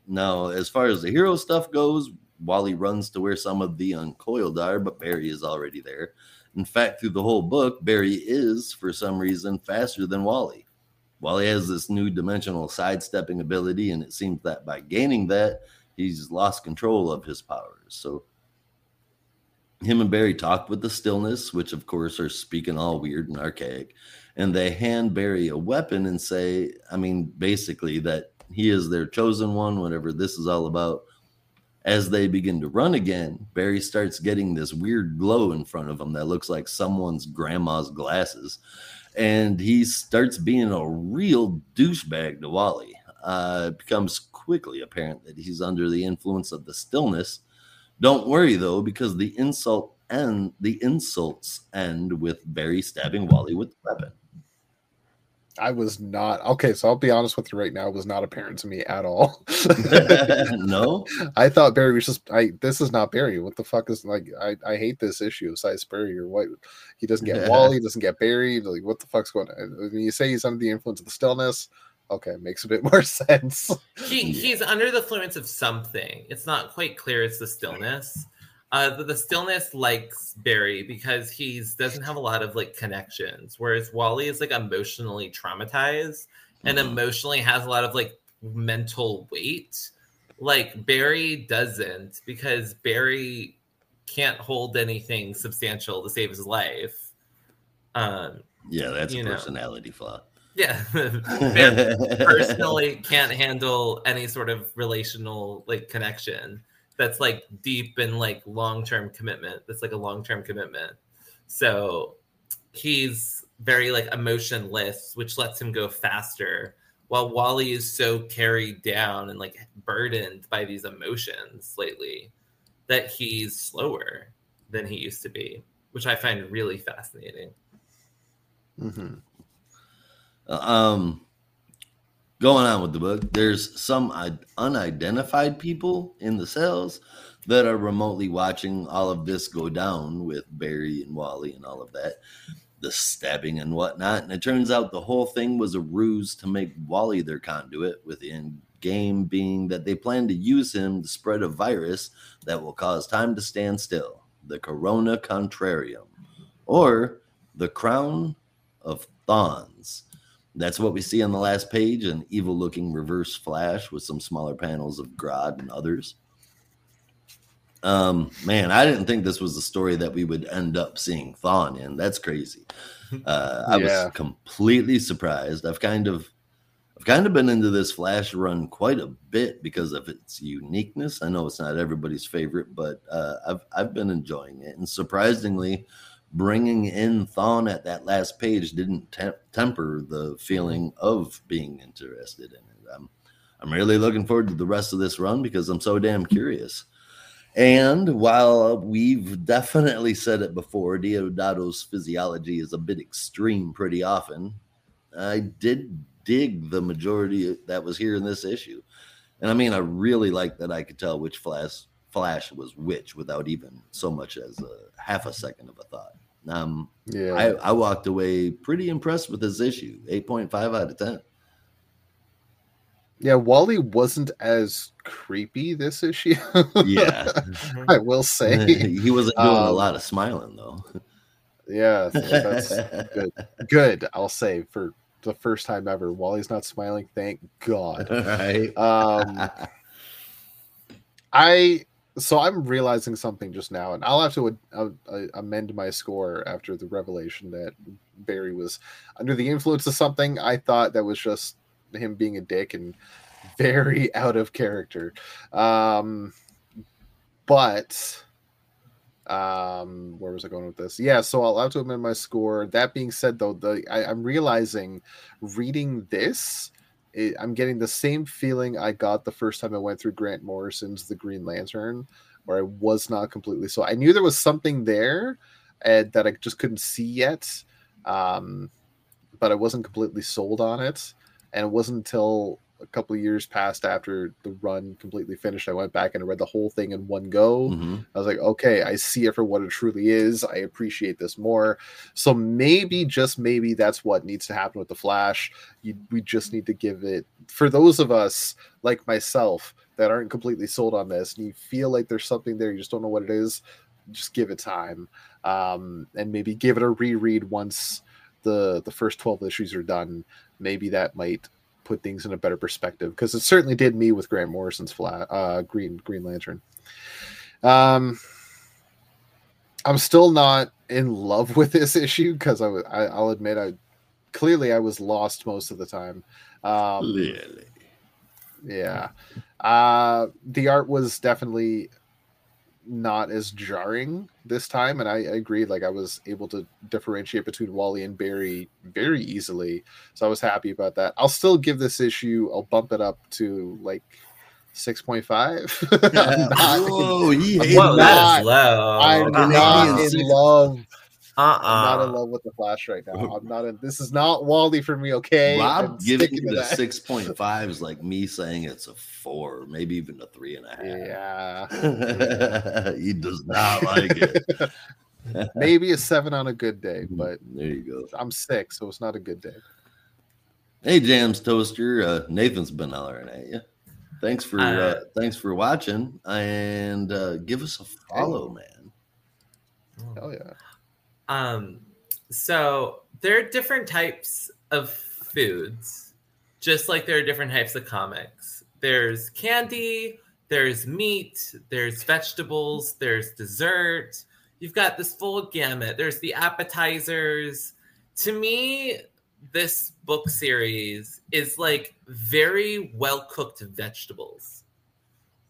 Now, as far as the hero stuff goes, Wally runs to where some of the uncoiled are, but Barry is already there. In fact, through the whole book, Barry is, for some reason, faster than Wally. Wally has this new dimensional sidestepping ability, and it seems that by gaining that, he's lost control of his powers. So, him and Barry talk with the stillness, which of course are speaking all weird and archaic, and they hand Barry a weapon and say, I mean, basically that he is their chosen one, whatever this is all about. As they begin to run again, Barry starts getting this weird glow in front of him that looks like someone's grandma's glasses. And he starts being a real douchebag to Wally. Uh, it becomes quickly apparent that he's under the influence of the stillness. Don't worry though, because the insult and the insults end with Barry stabbing Wally with the weapon. I was not okay, so I'll be honest with you right now, it was not apparent to me at all. [LAUGHS] no, [LAUGHS] I thought Barry was just I this is not Barry. What the fuck is like I, I hate this issue Size Barry or what he doesn't get [LAUGHS] Wally, he doesn't get Barry. Like what the fuck's going on? When you say he's under the influence of the stillness, okay, makes a bit more sense. He he's under the influence of something. It's not quite clear it's the stillness. Uh, the, the stillness likes Barry because he's doesn't have a lot of like connections, whereas Wally is like emotionally traumatized and Mhm. emotionally has a lot of like mental weight. Like Barry doesn't because Barry can't hold anything substantial to save his life. Um, yeah, that's a You know. personality flaw. yeah, [LAUGHS] Barry personally can't handle any sort of relational like connection that's like deep and like long-term commitment that's like a long-term commitment so he's very like emotionless which lets him go faster while wally is so carried down and like burdened by these emotions lately that he's slower than he used to be which i find really fascinating Mhm. um going on with the book there's some unidentified people in the cells that are remotely watching all of this go down with barry and wally and all of that the stabbing and whatnot. And it turns out the whole thing was a ruse to make wally their conduit with the end game being that they plan to use him to spread a virus that will cause time to stand still the corona contrarium or the crown of thorns that's what we see on the last page an evil looking reverse flash with some smaller panels of Grodd and others. Um, man, I didn't think this was the story that we would end up seeing Thawne in. That's crazy. [LAUGHS] Uh, I Yeah. was completely surprised. I've kind of I've kind of been into this Flash run quite a bit because of its uniqueness. I know it's not everybody's favorite, but uh, I've I've been enjoying it, and surprisingly, bringing in Thawne at that last page didn't temp- temper the feeling of being interested in it. I'm, I'm really looking forward to the rest of this run because I'm so damn curious. And while we've definitely said it before, Deodato's physiology is a bit extreme pretty often, I did dig the majority that was here in this issue. And I mean, I really like that I could tell which Flash Flash was which without even so much as a half a second of a thought. Um, Yeah. I, I walked away pretty impressed with this issue. 8.5 out of 10. yeah, Wally wasn't as creepy this issue. Yeah. [LAUGHS] I will say. [LAUGHS] he wasn't doing a Um, lot of smiling though. yeah, that's [LAUGHS] good. Good, I'll say for the first time ever. Wally's not smiling, thank God. right. Um I so I'm realizing something just now, and I'll have to uh, uh, amend my score after the revelation that Barry was under the influence of something. I thought that was just him being a dick and very [LAUGHS] out of character. Um, but um where was i going with this yeah so i'll have to amend my score that being said though the I, i'm realizing reading this it, i'm getting the same feeling i got the first time i went through grant morrison's the green lantern where i was not completely so i knew there was something there and that i just couldn't see yet um but i wasn't completely sold on it and it wasn't until a couple of years passed after the run completely finished. I went back and I read the whole thing in one go. Mm-hmm. I was like, okay, I see it for what it truly is. I appreciate this more. So maybe, just maybe, that's what needs to happen with the Flash. You, we just need to give it for those of us like myself that aren't completely sold on this, and you feel like there's something there, you just don't know what it is. Just give it time, um, and maybe give it a reread once the the first 12 issues are done maybe that might put things in a better perspective because it certainly did me with Grant Morrison's flat uh, Green Green Lantern. Um, I'm still not in love with this [LAUGHS] issue because I, I I'll admit I clearly I was lost most of the time. Um, Clearly. yeah, uh, the art was definitely not as jarring this time, and I, I agree. Like I was able to differentiate between Wally and Barry very easily, so I was happy about that. I'll still give this issue. I'll bump it up to like six point five. [LAUGHS] Whoa, he hated Whoa, not- low. I'm not in love. Uh-uh. I'm not in love with the Flash right now. [LAUGHS] I'm not in. This is not Wally for me. Okay, Rob I'm giving sticking it to a [LAUGHS] six point five is like me saying it's a four, maybe even a three and a half. Yeah, [LAUGHS] he does not like it. maybe a seven on a good day, but there you go. I'm sick, so it's not a good day. Hey, Jams Toaster. Uh, Nathan's been hollering at you. Thanks for uh, Uh, thanks for watching, and uh, give us a follow, man. Hell yeah. Um, so there are different types of foods, just like there are different types of comics. There's candy, there's meat, there's vegetables, there's dessert. You've got this full gamut. There's the appetizers. To me, this book series is like very well cooked vegetables.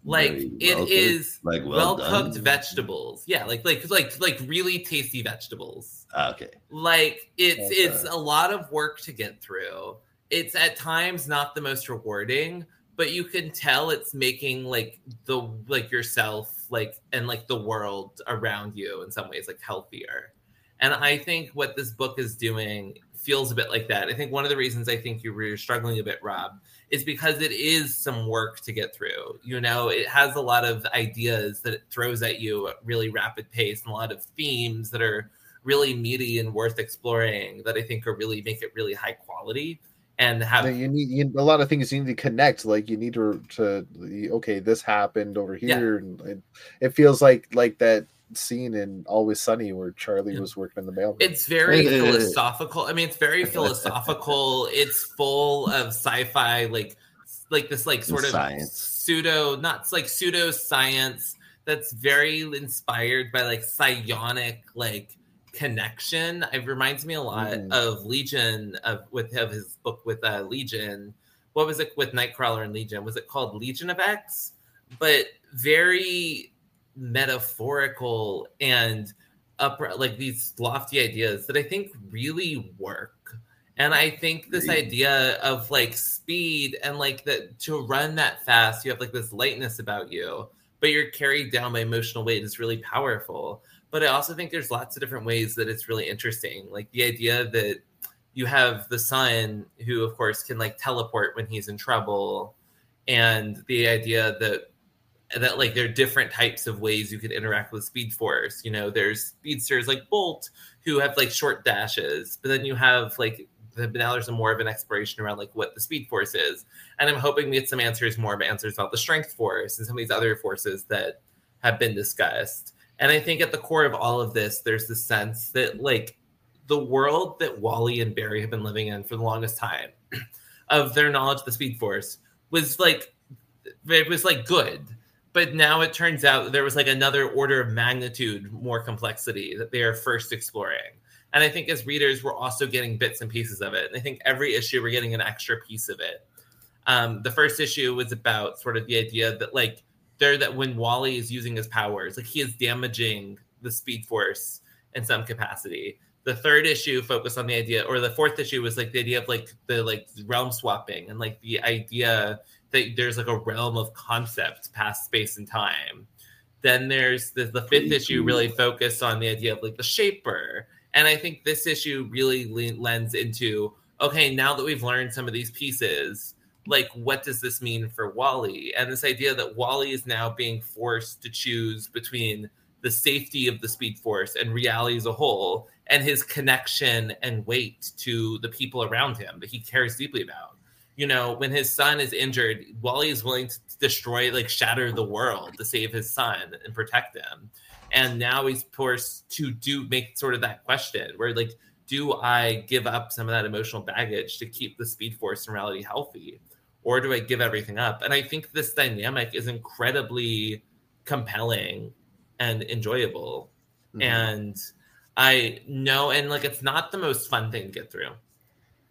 Like it well-cooked, is like well well cooked vegetables. Yeah, like like like like really tasty vegetables. Ah, Okay. Like it's Okay. it's a lot of work to get through. It's at times not the most rewarding, but you can tell it's making like the like yourself like and like the world around you in some ways like healthier. And I think what this book is doing feels a bit like that. I think one of the reasons I think you were struggling a bit, Rob, is because it is some work to get through. You know, it has a lot of ideas that it throws at you at really rapid pace and a lot of themes that are really meaty and worth exploring that I think are really make it really high quality and have you need you, a lot of things you need to connect. Like you need to to okay, this happened over Yeah. here, and it, it feels like like that scene in Always Sunny where Charlie Yeah. was working in the mail. It's very philosophical. I mean, it's very [LAUGHS] philosophical. It's full of sci-fi, like like this, like sort of Science. pseudo, not like pseudo science. That's very inspired by like psionic, like connection. It reminds me a lot Mhm. of Legion of with of his book with uh, Legion. What was it with Nightcrawler and Legion? Was it called Legion of X? But very metaphorical and upper like these lofty ideas that I think really work. And I think this idea of like speed and like that to run that fast, you have like this lightness about you, but you're carried down by emotional weight is really powerful. But I also think there's lots of different ways that it's really interesting. Like the idea that you have the son who of course can like teleport when he's in trouble and the idea that that like there are different types of ways you could interact with speed force. You know there's speedsters like bolt who have like short dashes but then you have like the now there's a more of an exploration around like what the speed force is. And i'm hoping we get some answers more of answers about the strength force and some of these other forces that have been discussed. And i think at the core of all of this there's the sense that like the world that wally and barry have been living in for the longest time [CLEARS THROAT] of their knowledge of the speed force was like it was like good but now it turns out there was like another order of magnitude more complexity that they are first exploring. And i think as readers we're also getting bits and pieces of it. And i think every issue we're getting an extra piece of it. Um, the first issue was about sort of the idea that like there that when wally is using his powers like he is damaging the Speed Force in some capacity. The third issue focused on the idea, or the fourth issue was like the idea of like the like realm swapping and like the idea that there's like a realm of concept past space and time. Then there's the, the fifth issue really focused on the idea of like the shaper. And I think this issue really le- lends into okay, now that we've learned some of these pieces, like what does this mean for Wally? And this idea that Wally is now being forced to choose between the safety of the Speed Force and reality as a whole, and his connection and weight to the people around him that he cares deeply about. You know, when his son is injured, Wally is willing to destroy, like shatter the world to save his son and protect him. And now he's forced to do make sort of that question where like, do I give up some of that emotional baggage to keep the Speed Force and reality healthy? Or do I give everything up? And I think this dynamic is incredibly compelling and enjoyable. Mhm. And I know, and like it's not the most fun thing to get through.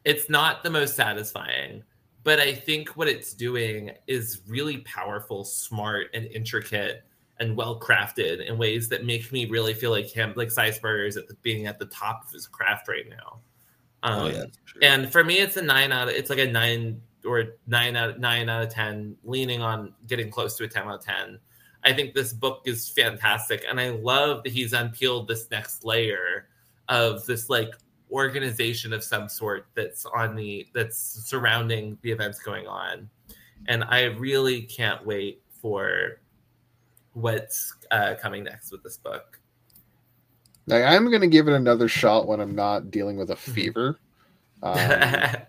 It's not the most satisfying, but I think what it's doing is really powerful, smart, and intricate and well crafted in ways that make me really feel like him, like Si Spurrier is at the, being at the top of his craft right now. Um, oh yeah, and for me, it's a nine out of it's like a nine or nine out nine out of ten, leaning on getting close to a ten out of ten. I think this book is fantastic, and I love that he's unpeeled this next layer of this like organization of some sort that's on the that's surrounding the events going on, and I really can't wait for what's uh, coming next with this book. Like, I'm gonna give it another shot when I'm not dealing with a fever. [LAUGHS] Um,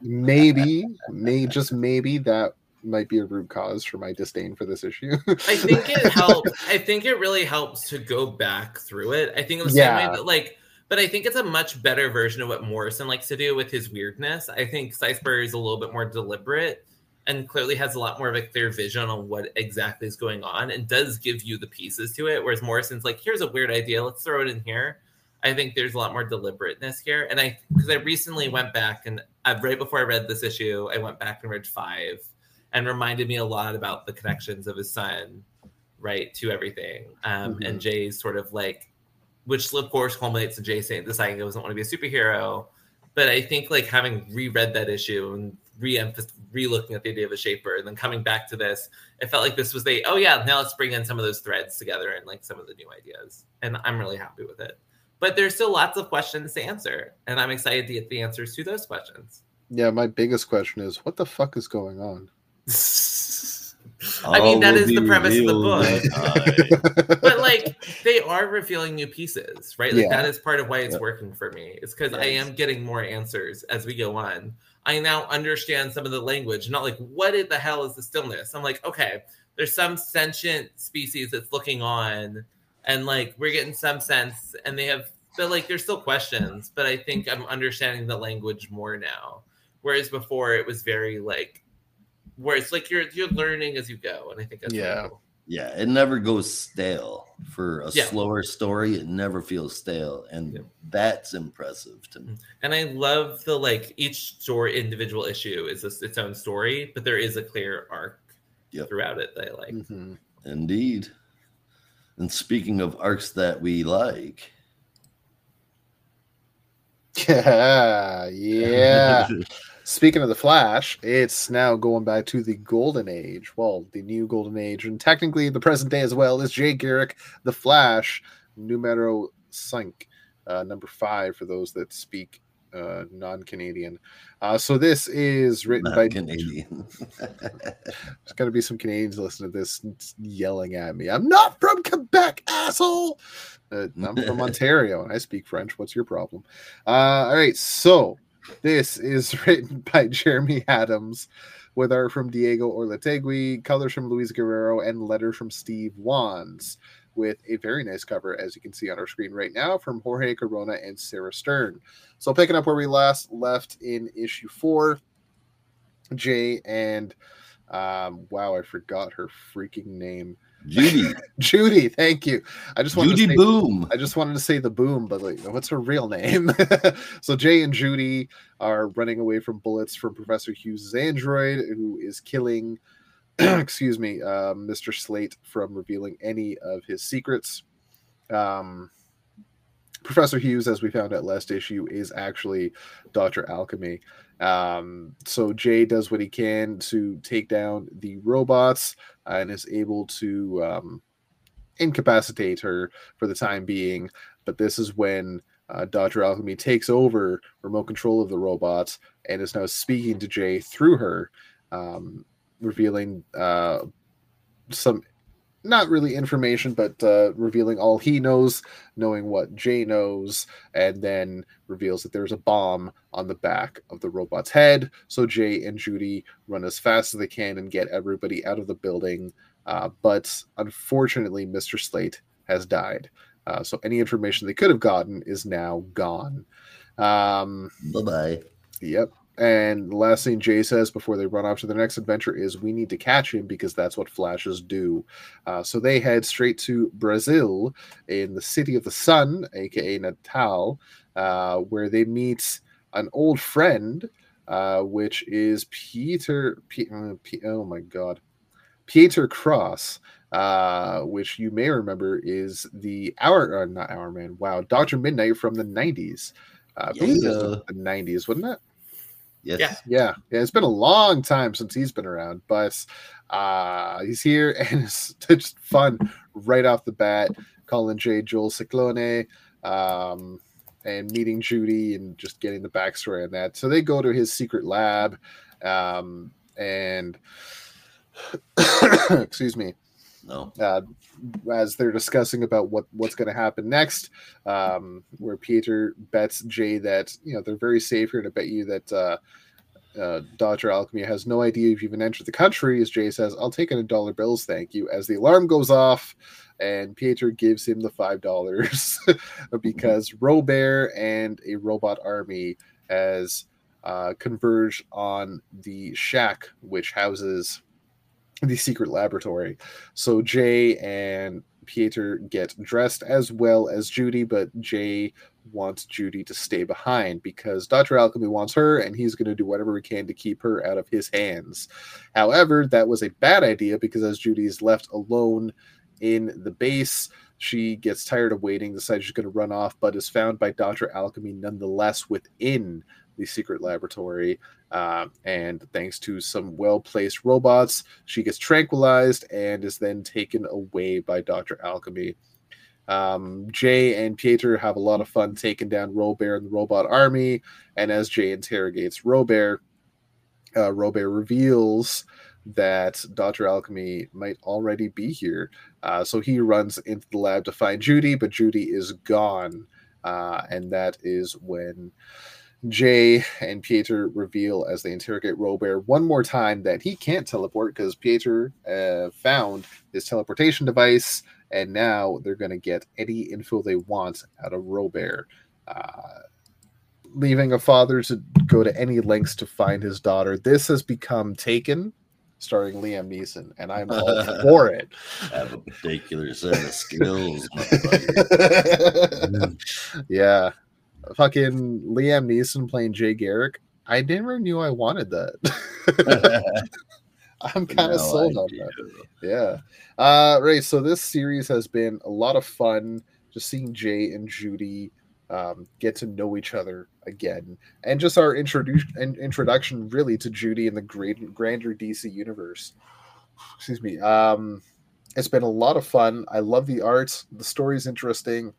maybe, may just maybe that might be a root cause for my disdain for this issue. I [LAUGHS] think it helps. I think it really helps to go back through it. I think in the same Yeah. that like, but I think it's a much better version of what Morrison likes to do with his weirdness. I think Si Spurrier is a little bit more deliberate and clearly has a lot more of a clear vision on what exactly is going on and does give you the pieces to it. Whereas Morrison's like, here's a weird idea, let's throw it in here. I think there's a lot more deliberateness here. And I, because I recently went back and uh, right before I read this issue, I went back and read five and reminded me a lot about the connections of his son, right, to everything. Um, Mhm. And Jay's sort of like, which of course culminates in Jay saying, deciding he doesn't want to be a superhero. But I think like having reread that issue and re-emphasized, re-looking at the idea of a shaper and then coming back to this, it felt like this was the, oh yeah, now let's bring in some of those threads together and like some of the new ideas. And I'm really happy with it. But there's still lots of questions to answer. And I'm excited to get the answers to those questions. yeah, my biggest question is what the fuck is going on? I mean, All that will is the premise of the book. [LAUGHS] but like they are revealing new pieces, right? Like Yeah. that is part of why it's Yep. working for me. It's because I am getting more answers as we go on. I now understand some of the language, not like what in the hell is the stillness. I'm like, okay, there's some sentient species that's looking on, and like we're getting some sense, and they have, but like there's still questions. But I think I'm understanding the language more now, whereas before it was very like, where it's like you're you're learning as you go, and I think that's really Yeah. cool. yeah, it never goes stale. For a Yeah. slower story, it never feels stale, and Yeah. that's impressive to me. And I love the like each story individual issue is just its own story, but there is a clear arc Yep. throughout it that I like. Mhm. Indeed. And speaking of arcs that we like, [LAUGHS] Yeah, yeah. [LAUGHS] [LAUGHS] Speaking of the Flash, it's now going back to the Golden Age. Well, the new Golden Age, and technically the present day as well, is Jay Garrick, the Flash, numero cinq, uh, number five for those that speak uh, non-Canadian. Uh, so this is written not by Canadian. [LAUGHS] There's going to be some Canadians listening to this yelling at me. I'm not from Quebec, asshole. Uh, I'm from [LAUGHS] Ontario and I speak French. What's your problem? Uh, all right. So this is [LAUGHS] written by Jeremy Adams with art from Diego Olortegui, colors from Luis Guerrero, and letters from Steve Wands with a very nice cover, as you can see on our screen right now, from Jorge Corona and Sarah Stern. So picking up where we last left in issue four, Jay and um, wow, I forgot her freaking name. Judy, [LAUGHS] Judy, thank you. I just wanted Judy to say, Boom. I just wanted to say the boom, but like, what's her real name? [LAUGHS] so Jay and Judy are running away from bullets from Professor Hughes' android, who is killing, [CLEARS THROAT] excuse me, uh, Mr. Slate from revealing any of his secrets. Um, Professor Hughes, as we found out last issue, is actually Doctor Alchemy. Um, so Jay does what he can to take down the robots and is able to um, incapacitate her for the time being. But this is when uh, Dr. Alchemy takes over remote control of the robots and is now speaking to Jay through her, um, revealing uh, some not really information, but uh, revealing all he knows, knowing what Jay knows, and then reveals that there's a bomb on the back of the robot's head. So Jay and Judy run as fast as they can and get everybody out of the building. Uh, but unfortunately, Mr. Slate has died. Uh, so any information they could have gotten is now gone. Um, Bye bye. Yep. And the last thing Jay says before they run off to the next adventure is, "We need to catch him because that's what flashes do." Uh, so they head straight to Brazil, in the city of the sun, aka Natal, uh, where they meet an old friend, uh, which is Pieter. P- uh, P- oh my God, Pieter Cross. Uh, which you may remember is the hour, uh, not hour man. Wow, Doctor Mid-Nite from the '90s. Uh, I believe it was Yeah. the '90s, wasn't it? Yes. Yeah. Yeah, yeah, it's been a long time since he's been around, but uh he's here [LAUGHS] and it's just fun right off the bat. Calling Jay Joel Ciclone, um, and meeting Judy and just getting the backstory on that. So they go to his secret lab, um, and [COUGHS] excuse me, No. uh, as they're discussing about what what's going to happen next, um, where Pieter bets Jay that you know they're very safe here to bet you that uh, uh, Doctor Alchemy has no idea if you've even entered the country. As Jay says, "I'll take in a dollar bills, thank you." As the alarm goes off, and Pieter gives him the five dollars [LAUGHS] because Robert and a robot army has uh, converged on the shack which houses [LAUGHS] the secret laboratory. So Jay and Pieter get dressed as well as Judy, but Jay wants Judy to stay behind because Dr. Alchemy wants her and he's going to do whatever he can to keep her out of his hands. However, that was a bad idea because as Judy is left alone in the base, she gets tired of waiting, decides she's going to run off, but is found by Dr. Alchemy nonetheless within the secret laboratory. Uh, and thanks to some well placed robots, she gets tranquilized and is then taken away by Dr. Alchemy. Um, Jay and Pieter have a lot of fun taking down Robert and the robot army. And as Jay interrogates Robert, uh, reveals that Dr. Alchemy might already be here. Uh, so he runs into the lab to find Judy, but Judy is gone. Uh, and that is when Jay and Pieter reveal as they interrogate Robert one more time that he can't teleport because Pieter uh, found his teleportation device, and now they're going to get any info they want out of Robert. Uh, leaving a father to go to any lengths to find his daughter. This has become Taken, starring Liam Neeson, and I'm all [LAUGHS] for it. I Have a particular set of skills. [LAUGHS] yeah. Fucking Liam Neeson playing Jay Garrick. I never knew I wanted that. [LAUGHS] [LAUGHS] I'm kind of sold on that. Yeah. Uh, right. So this series has been a lot of fun just seeing Jay and Judy um, get to know each other again, and just our introduction in- introduction really to Judy in the great grander DC universe. Excuse me. Um, it's been a lot of fun. I love the art. The story's interesting.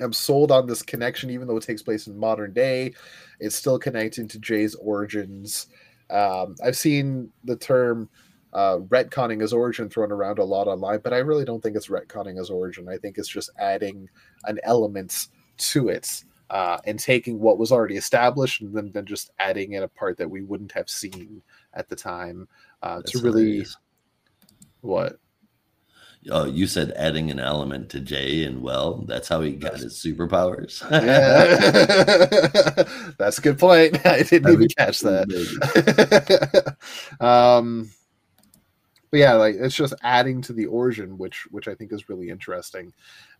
I'm sold on this connection, even though it takes place in modern day. It's still connecting to Jay's origins. Um, I've seen the term uh, retconning his origin thrown around a lot online, but I really don't think it's retconning his origin. I think it's just adding an element to it uh, and taking what was already established and then, then just adding in a part that we wouldn't have seen at the time uh, to really hilarious. what Oh, you said adding an element to Jay, and well, that's how he got his superpowers. yeah. [LAUGHS] That's a good point. [LAUGHS] I didn't even catch that. [LAUGHS] um but yeah like it's just adding to the origin which which i think is really interesting.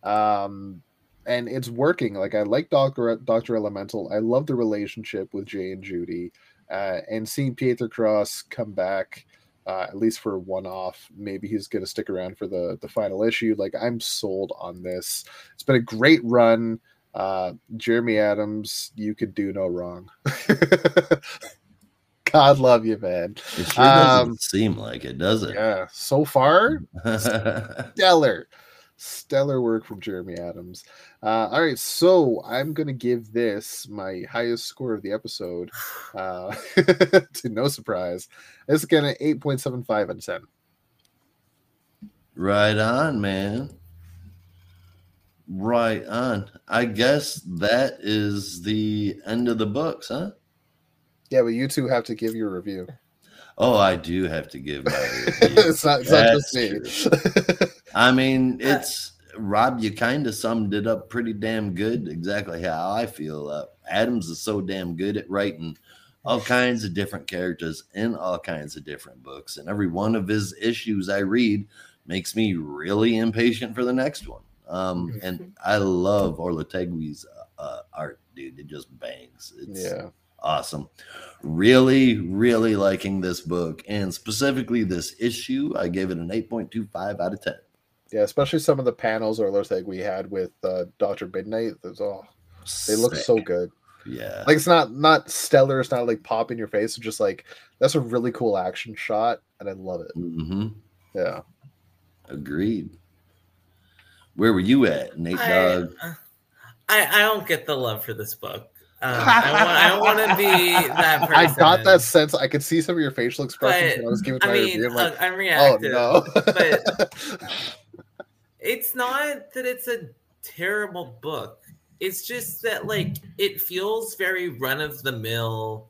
Um and it's working. Like i like dr dr elemental. I love the relationship with jay and judy uh and seeing pieter cross come back uh, at least for one off maybe he's going to stick around for the the final issue like i'm sold on this it's been a great run Uh, Jeremy Adams, you could do no wrong. [LAUGHS] God love you, man. It sure doesn't Um, seem like it, does it? Yeah, so far, [LAUGHS] stellar, stellar work from Jeremy Adams. Uh, all right, so I'm gonna give this my highest score of the episode. [SIGHS] Uh, [LAUGHS] to no surprise, it's point seven five out of ten. right on, man. Right on. I guess that is the end of the books, huh? Yeah, but you two have to give your review. Oh, I do have to give my [LAUGHS] it's not, it's not just me. [LAUGHS] I mean, it's Rob. You kind of summed it up pretty damn good. Exactly how I feel. Uh, Adams is so damn good at writing all kinds of different characters in all kinds of different books, and every one of his issues I read makes me really impatient for the next one. Um, and I love Olortegui's uh, art, dude. It just bangs. It's, yeah. Awesome. Really, really liking this book and specifically this issue. I gave it an 8.25 out of 10. Yeah, especially some of the panels or like we had with uh, Doctor Mid-Nite. There's all they look so good. Yeah. Like it's not not stellar. It's not like pop in your face. It's just like that's a really cool action shot, and I love it. Mm-hmm. Yeah. Agreed. Where were you at, Nate I, Dog? I I don't get the love for this book. Um, I want I want to be that person. I got that sense. I could see some of your facial expressions But, when I was giving I my mean, review. I'm like, look, I'm oh reactive. no. but- [LAUGHS] it's not that it's a terrible book. It's just that like it feels very run of the mill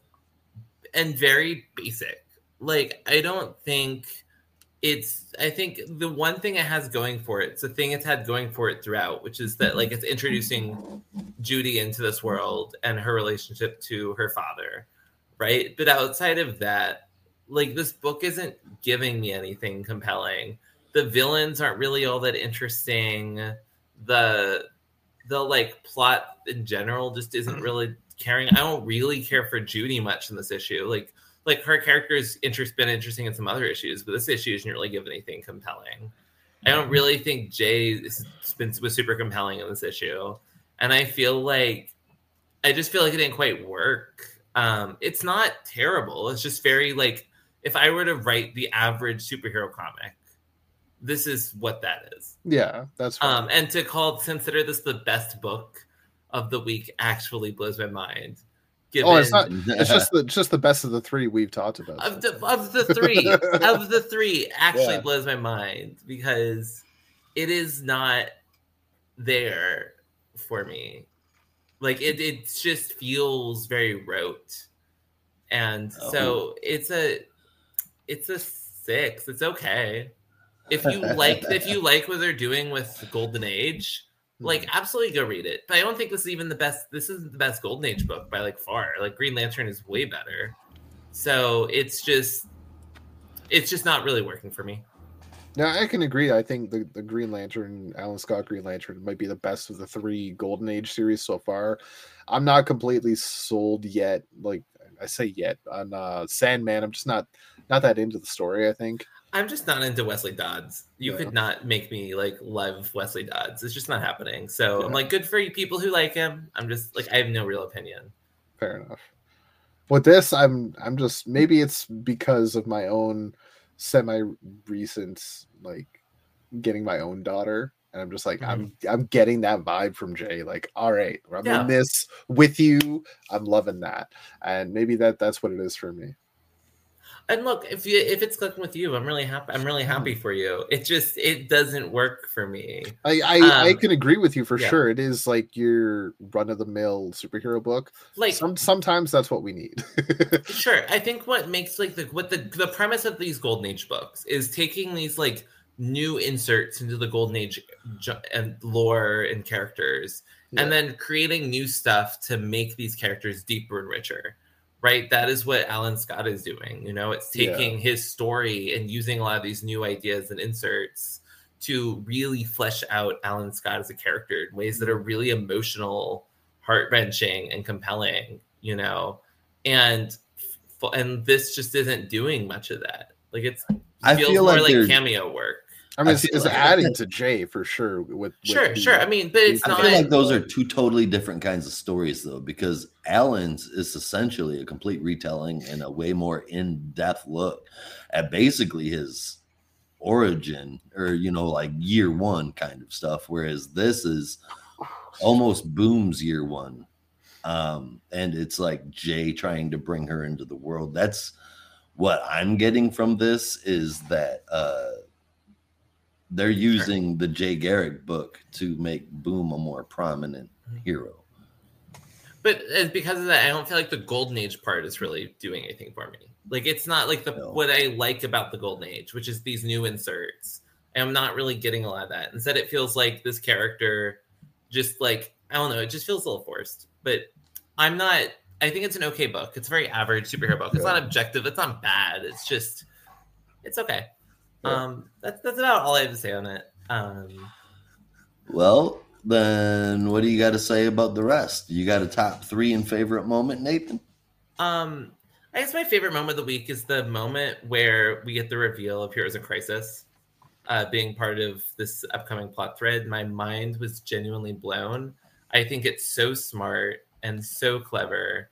and very basic. Like I don't think it's I think the one thing it has going for it, it's the thing it's had going for it throughout, which is that like it's introducing Judy into this world and her relationship to her father, right? But outside of that, like this book isn't giving me anything compelling. The villains aren't really all that interesting. The the like plot in general just isn't mm-hmm. really caring. I don't really care for Judy much in this issue. Like like her character's interest been interesting in some other issues, but this issue isn't really giving anything compelling. I don't really think Jay is, been, was super compelling in this issue, and I feel like I just feel like it didn't quite work. Um, it's not terrible. It's just very like if I were to write the average superhero comic, this is what that is. yeah, that's fine. Um, and to call consider this the best book of the week actually blows my mind. Given oh, it's not. It's just the [LAUGHS] just the best of the three we've talked about. of the of the three of the three actually Yeah. blows my mind because it is not there for me. Like it, it just feels very rote, and oh. so it's a it's a six. It's okay if you like if you [LAUGHS] like what they're doing with Golden Age. Like absolutely go read it. But I don't think this is even the best. This isn't the best Golden Age book by like far. Like Green Lantern is way better. So it's just it's just not really working for me. Yeah, I can agree. I think the, the Green Lantern, Alan Scott Green Lantern, might be the best of the three Golden Age series so far. I'm not completely sold yet. Like I say yet on uh, Sandman, I'm just not not that into the story. I think. I'm just not into Wesley Dodds. You Yeah. could not make me like love Wesley Dodds. It's just not happening. So I'm like, good for you people who like him. I'm just like, I have no real opinion. Fair enough. With this, I'm I'm just maybe it's because of my own semi recent like getting my own daughter. And I'm just like, I'm mm-hmm. I'm getting that vibe from Jay. Like, all right, I'm Yeah. in this with you. I'm loving that. And maybe that that's what it is for me. And look, if you if it's clicking with you, I'm really happy. I'm really happy for you. It just it doesn't work for me. I I, I Um, can agree with you for yeah. sure. It is like your run of the mill superhero book. Like Some sometimes that's what we need. [LAUGHS] sure i think what makes like the what the the premise of these golden age books is taking these like new inserts into the golden age and lore and characters Yeah. and then creating new stuff to make these characters deeper and richer right? That is what alan scott is doing you know? It's Yeah. taking his story and using a lot of these new ideas and inserts to really flesh out alan scott as a character in ways that are really emotional heart-wrenching and compelling you know? And f- and this just isn't doing much of that. Like it's I feels feel more like like, cameo work I mean, I it's, it's like- adding to Jay for sure. With, with Sure, the- sure. I mean, but it's I not feel like those are two totally different kinds of stories, though, because Alan's is essentially a complete retelling and a way more in-depth look at basically his origin, or you know, like year one kind of stuff. Whereas this is almost Boom's year one, um, and it's like Jay trying to bring her into the world. That's what I'm getting from this is that uh, they're using the Jay Garrick book to make Boom a more prominent Mm-hmm. hero. But uh, because of that, I don't feel like the golden age part is really doing anything for me. Like it's not like the No. what I like about the golden age, which is these new inserts. I'm not really getting a lot of that. Instead, it feels like this character just like I don't know, it just feels a little forced. But I'm not. I think it's an okay book. It's a very average superhero book. It's Yeah. not objective. It's not bad. It's just it's okay. Um, that's that's about all I have to say on it. Um, Well, then what do you got to say about the rest? You got a top three and favorite moment, Nathan? Um, I guess my favorite moment of the week is the moment where we get the reveal of Heroes in Crisis uh, being part of this upcoming plot thread. My mind was genuinely blown. I think it's so smart and so clever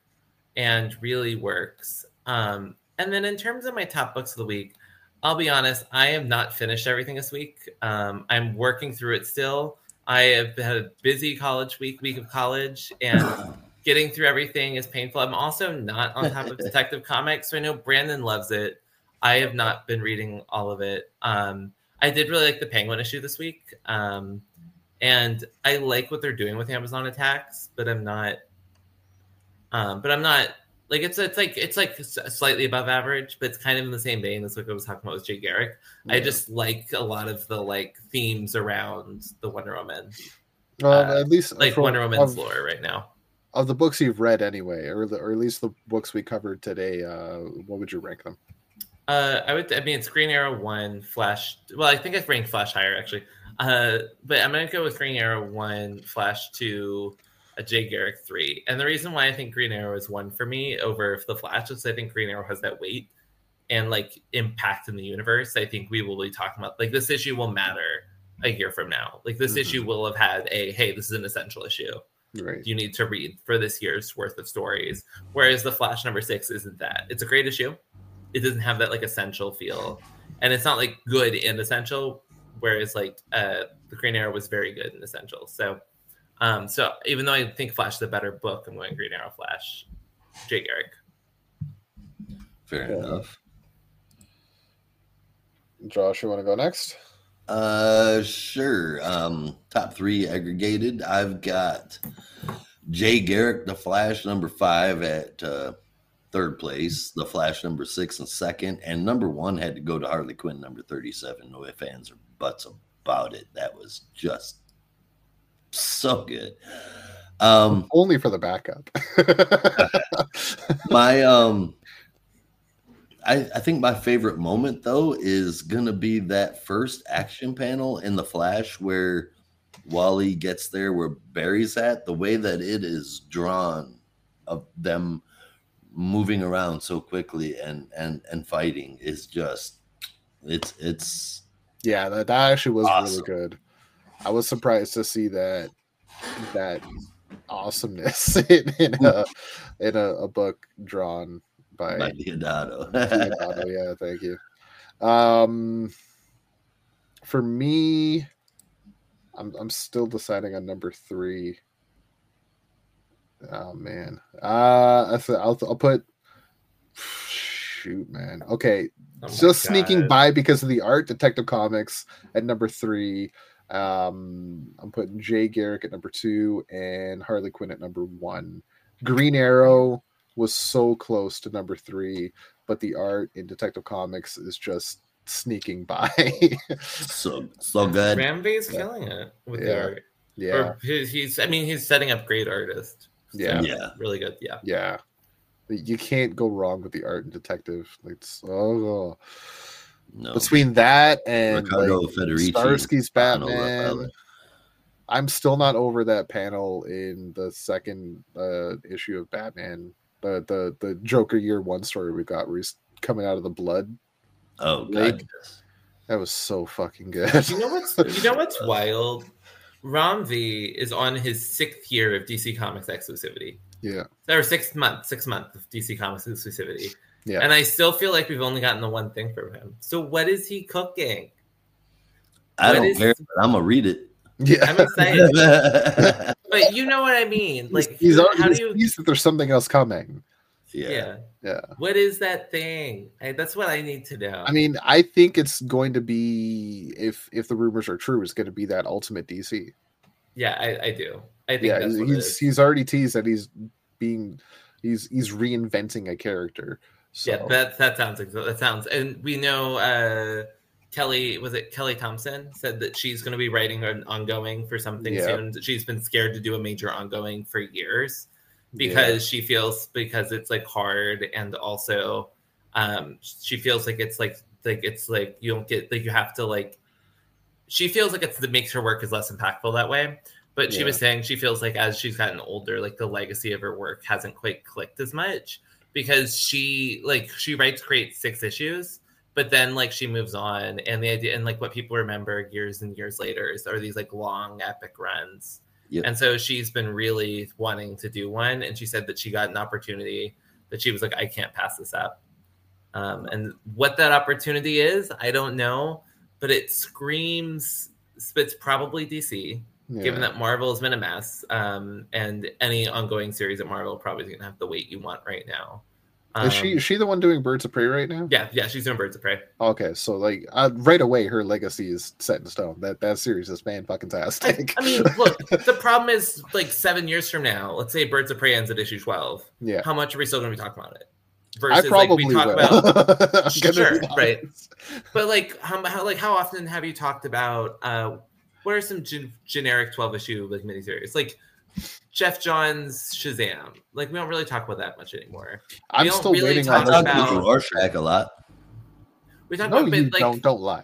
and really works. Um, and then in terms of my top books of the week, I'll be honest, I am not finished everything this week. Um, I'm working through it still. I have had a busy college week, week of college, and [LAUGHS] getting through everything is painful. I'm also not on top of [LAUGHS] Detective Comics, so I know Brandon loves it. I have not been reading all of it. Um, I did really like the Penguin issue this week, um, and I like what they're doing with Amazons Attack, but I'm not. Um, but I'm not like it's it's like it's like slightly above average, but it's kind of in the same vein as like I was talking about with Jay Garrick. I just like a lot of the like themes around the Wonder Woman, Well, uh, at least like from- Wonder Woman's of, lore right now. of the books you've read anyway, or the, or at least the books we covered today. Uh, what would you rank them? Uh, I would. I mean, it's Green Arrow one, Flash. Well, I think I've ranked Flash higher actually. Uh, but I'm gonna go with Green Arrow one, Flash two, a Jay Garrick three. And the reason why I think Green Arrow is one for me over the Flash is I think Green Arrow has that weight and like impact in the universe. I think we will be talking about like this issue will matter a year from now. Like this Mhm. issue will have had a hey, this is an essential issue Right. you need to read for this year's worth of stories. Whereas the Flash number six isn't that. It's a great issue. It doesn't have that like essential feel, and it's not like good and essential. Whereas like uh, the Green Arrow was very good and essential. So, um, so even though I think Flash is a better book, I'm going Green Arrow Flash. Jay Garrick. Fair Yeah. enough. Josh, you want to go next? Uh, sure. Um, top three aggregated. I've got Jay Garrick, the Flash, number five at uh, third place. The Flash, number six and second, and number one had to go to Harley Quinn, number thirty-seven. No ifs, ands, or buts about it. That was just so good. Um, Only for the backup. my [LAUGHS] um I, I think my favorite moment though is gonna be that first action panel in the flash where Wally gets there where Barry's at, the way that it is drawn of them moving around so quickly and and and fighting is just it's it's yeah, that, that actually was Awesome. really good. I was surprised to see that that awesomeness [LAUGHS] in, in a in a, a book drawn by by Deodato. [LAUGHS] Leonardo, yeah, thank you. Um, for me, I'm I'm still deciding on number three. Oh man, uh, I th- I'll I'll put. Shoot, man. Okay, Oh just sneaking by because of the art. Detective Comics at number three. Um, I'm putting Jay Garrick at number two and Harley Quinn at number one. Green Arrow was so close to number three, but the art in Detective Comics is just sneaking [LAUGHS] by. so so good. Ram V's Yeah. killing it with Yeah. the art. yeah, Or he's, he's. I mean, he's setting up great artists. yeah, Yeah. Really good. Yeah. yeah. You can't go wrong with the art in Detective. It's oh, No. between that and Ricardo like, Federici. Zdarsky's Batman. I'm still not over that panel in the second uh, issue of Batman, the the the Joker Year One story we got, where he's coming out of the blood. Oh god. That was so fucking good. You know what's you know what's [LAUGHS] wild? Ram V is on his sixth year of DC Comics exclusivity. yeah, Or sixth month, six month of DC Comics exclusivity. Yeah. And I still feel like we've only gotten the one thing from him. So what is he cooking? I What don't is- care, but I'm gonna read it. yeah. I'm excited. [LAUGHS] but you know what I mean. Like he's, he's, how he's do you pleased that there's something else coming. yeah. Yeah. What is that thing? I, that's what I need to know. I mean, I think it's going to be if if the rumors are true, it's going to be that ultimate DC. yeah, I, I do. I think Yeah, that's he's what it he's already teased that he's being he's he's reinventing a character. So Yeah, that that sounds that sounds, and we know uh Kelly was it Kelly Thompson said that she's going to be writing an ongoing for something Yeah. soon. She's been scared to do a major ongoing for years because she feels because it's like hard and also um she feels like it's like like it's like you don't get like you have to like she feels like it's that makes her work is less impactful that way but she was saying she feels like as she's gotten older like the legacy of her work hasn't quite clicked as much because she like she writes great six issues but then like she moves on and the idea and like what people remember years and years later is are these like long epic runs. Yep. and so she's been really wanting to do one and she said that she got an opportunity that she was like i can't pass this up. Um, and what that opportunity is i don't know but it screams it's probably dc yeah. given that Marvel has been a mess, um, and any ongoing series at Marvel probably is going to have the weight you want right now. Um, is she is she the one doing Birds of Prey right now? Yeah, yeah, she's doing Birds of Prey. Okay, so like uh, right away, her legacy is set in stone. That that series is man fucking tastic. I mean, look, [LAUGHS] the problem is like seven years from now, let's say Birds of Prey ends at issue twelve. yeah, How much are we still going to be talking about it? I probably like we talk will. [LAUGHS] about, Sure, right. but like how, how like how often have you talked about uh, what are some gen- generic twelve issue like miniseries like? Geoff Johns Shazam. Like we don't really talk about that much anymore. I'm still really waiting talk on I this. talk about- about Rorschach a lot. We talk No, about you but, like don't. Don't lie.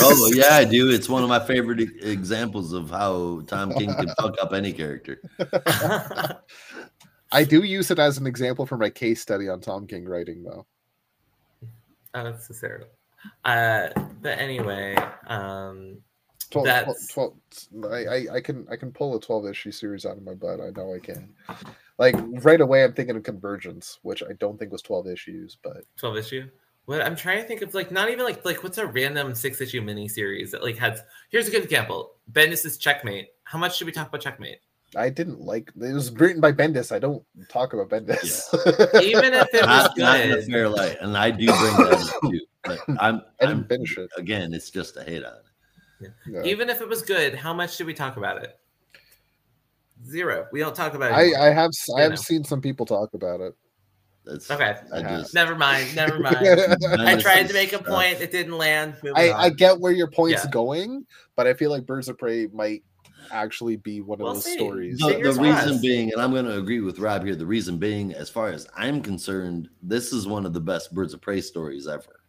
Oh yeah, I [LAUGHS] do. It's one of my favorite examples of how Tom King can fuck up any character. [LAUGHS] I do use it as an example for my case study on Tom King writing, though. Oh, that's hysterical. Uh, but anyway, um, 12, That's- 12, I, I, I can I can pull a 12 issue series out of my butt. I know I can. Like right away, I'm thinking of Convergence, which I don't think was 12 issues, but twelve issue. What I'm trying to think of, like, not even like like what's a random six issue mini series that like has. Here's a good example: Bendis' Checkmate. How much should we talk about Checkmate? I didn't like it was written by Bendis. I don't talk about Bendis. [LAUGHS] Even if it was Not, not in a good, fair light, and I do bring that up too. But I'm, [LAUGHS] I I'm didn't finish it. again. It's just a hate on it. Yeah. even if it was good, how much did we talk about it? Zero. We don't talk about it. I. I have I You have know. seen some people talk about it. That's Okay. I just Never mind. Never [LAUGHS] mind. I tried to make a point. It didn't land. I, I get where your point's Yeah. going, but I feel like Birds of Prey might actually be one of We'll those see. stories. The, the reason crossed. being, and I'm going to agree with Rob here. The reason being, as far as I'm concerned, this is one of the best Birds of Prey stories ever.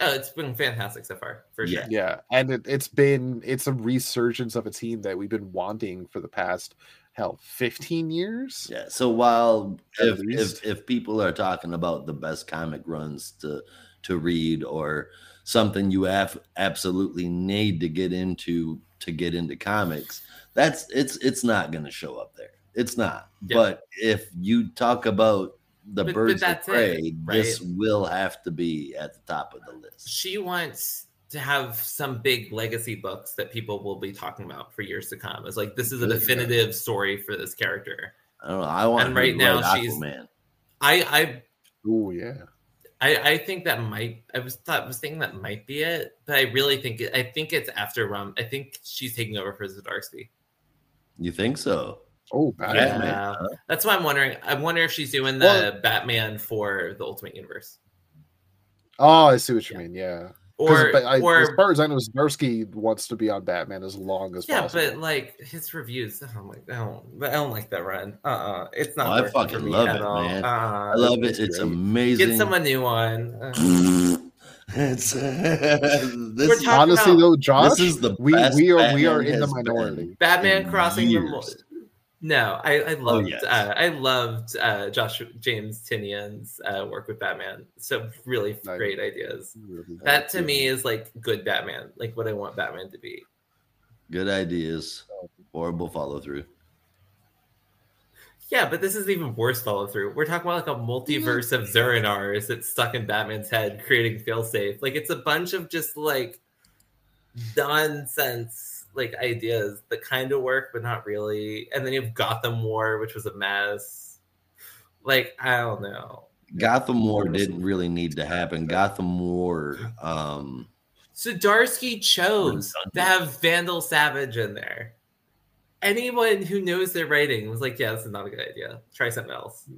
Oh, it's been fantastic so far, for sure. Yeah. Yeah, and it, it's been it's a resurgence of a team that we've been wanting for the past hell 15 years. Yeah. So while if, if if people are talking about the best comic runs to to read or something you have absolutely need to get into to get into comics, that's it's it's not going to show up there. It's not. Yeah. But if you talk about the But- but birds of that's it, right? this will have to be at the top of the list. She wants to have some big legacy books that people will be talking about for years to come. It's like this is a Good, yeah. definitive story for this character. I don't know. I want And right now write she's- Aquaman. I Oh yeah. I I, I think that might I was thought was thinking that might be it, but I really think it, I think it's after Rum. I think she's taking over for Zdarsky. You think so? Oh, Batman. Yeah. That's why I'm wondering. I wonder if she's doing the Well- Batman for the Ultimate Universe, Oh, I see what you Yeah. mean. Yeah. or ba- I, as far as I know, Zdarsky wants to be on Batman as long as yeah, possible. but like his reviews, I'm like, I don't, I don't like that run. Uh, uh it's not. Oh, I fucking love it, all. man. Uh, I love it. it's It's great. amazing. Get someone new on. Uh, [LAUGHS] it's [LAUGHS] this, We're is, talking Honestly, about- though, Josh, this is the we best we are we are in the minority. Batman in crossing the. years. No, I, I loved yes. uh, I loved uh, Josh James Tynion's uh, work with Batman. So really Nice. great ideas. Really That to me is like good Batman, like what I want Batman to be. Good ideas, horrible follow through. Yeah, but this is even worse follow through. We're talking about like a multiverse of Zur-En-Arrhs that's stuck in Batman's head, creating failsafe. Like it's a bunch of just like nonsense like ideas that kind of work, but not really. And then you have Gotham War, which was a mess. Like I don't know. Gotham War didn't really need to happen. Gotham War, um, Zdarsky chose to have Vandal Savage in there. Anyone who knows their writing was like, "Yeah, this is not a good idea. Try something else."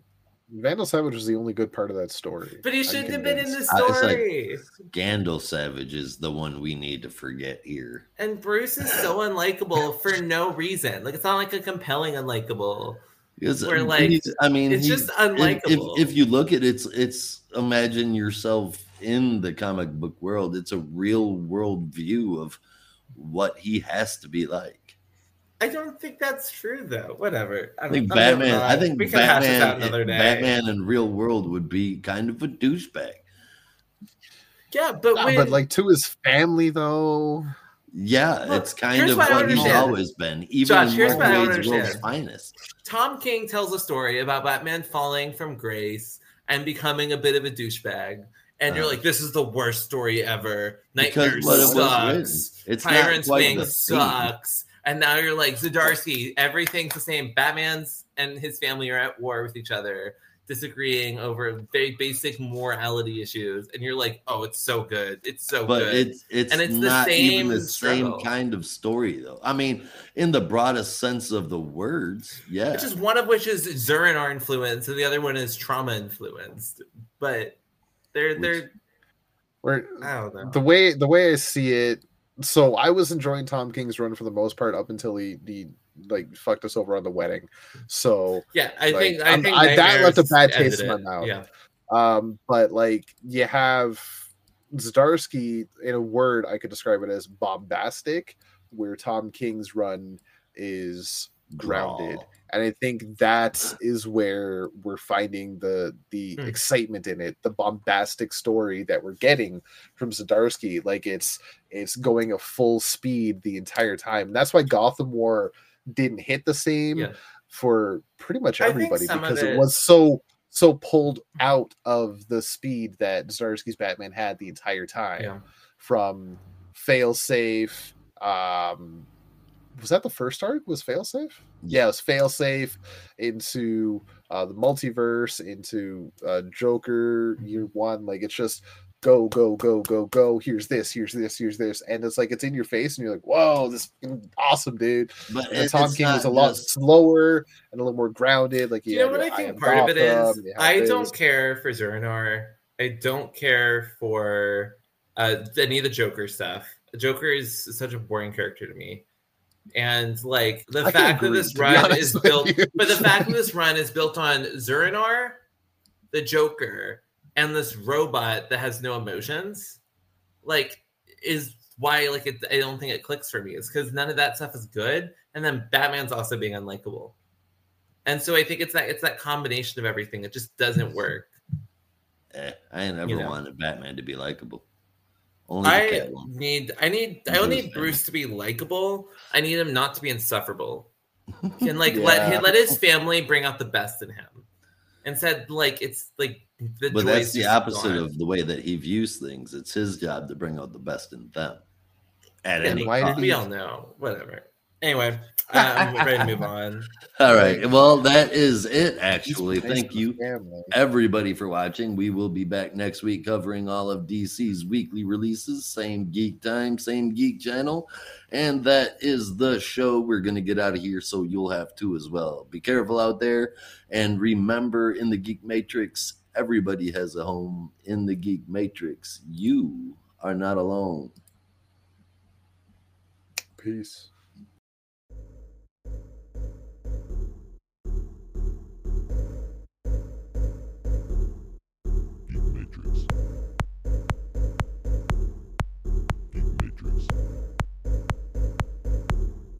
Vandal Savage was the only good part of that story. But he shouldn't have been in the convinced. Uh, like- story. Gandalf Savage is the one we need to forget here. And Bruce is so unlikable for no reason. Like it's not like a compelling unlikable. Because Where, like, he's- I mean, It's he- just if, unlikable. if, if you look at it, it's it's imagine yourself in the comic book world. It's a real world view of what he has to be like. I don't think that's true though. Whatever. I think I'm Batman. I think we can hash this out Batman. another. Batman in real world would be kind of a douchebag. Yeah, but Nah, when, but like to his family though. Yeah, Look, it's kind of what what he's always been. Even Josh, in here's Mark what I don't World's finest. Tom King tells a story about Batman falling from grace and becoming a bit of a douchebag. And you're Uh, like, this is the worst story ever. Because Nightmare what it sucks. It's not Tyrant's quite Wing theme. sucks. And now you're like, Zdarsky, everything's the same. Batman's and his family are at war with each other, disagreeing over very basic morality issues. And you're like, oh, it's so good. It's so but good. it's it's, And it's the not even same the same kind of story though. I mean, in the broadest sense of the words, yeah. Which is one of which is Zur-En-Arrh influence, and the other one is trauma influenced. But they're they're Where I don't know. the way the way I see it, so I was enjoying Tom King's run for the most part up until he he like fucked us over on the wedding. So yeah, I like, think I think I- that left a bad taste in my mouth. Yeah, um but like you have Zdarsky in a word I could describe it as bombastic where Tom King's run is grounded Raw. And I think that is where we're finding the the Hmm. excitement in it, the bombastic story that we're getting from Zdarsky. Like it's it's going a full speed the entire time. And that's why Gotham War didn't hit the same Yeah. for pretty much everybody because it it- was so so pulled out of the speed that Zdarsky's Batman had the entire time yeah. from failsafe um was that the first arc was failsafe yeah it was failsafe into uh the multiverse into uh joker year one like it's just go go go go go here's this here's this here's this and it's like it's in your face and you're like whoa this is awesome dude But and it- Tom King was a lot just- slower and a little more grounded. Like, yeah, you know what I think part of it is? I don't care for Zur-En-Arrh. I don't care for uh, any of the Joker stuff. Joker is such a boring character to me. And like the I can fact that this run is built, you. but the fact that [LAUGHS] this run is built on Zur-En-Arrh, the Joker, and this robot that has no emotions, like, is why like it, I don't think it clicks for me. It's because none of that stuff is good, and then Batman's also being unlikable, and so I think it's that it's that combination of everything. It just doesn't work. Eh, I ain't never You know. wanted Batman to be likable. Only I need I need I don't need Bruce to be likable. I need him not to be insufferable. [LAUGHS] Can like let Yeah. let his family bring out the best in him. Instead, like it's like the But that's the opposite gone. of the way that he views things. It's his job to bring out the best in them. At Yeah, any why did cost. we all know. Whatever. Anyway, [LAUGHS] um, we're ready to move on. All right. Well, that is it. Actually, thank you everybody for watching. We will be back next week covering all of DC's weekly releases. Same geek time, same geek channel. And that is the show. We're going to get out of here, so you'll have to as well. Be careful out there. And remember, in the Geek Matrix, everybody has a home. In the Geek Matrix, you are not alone. Peace.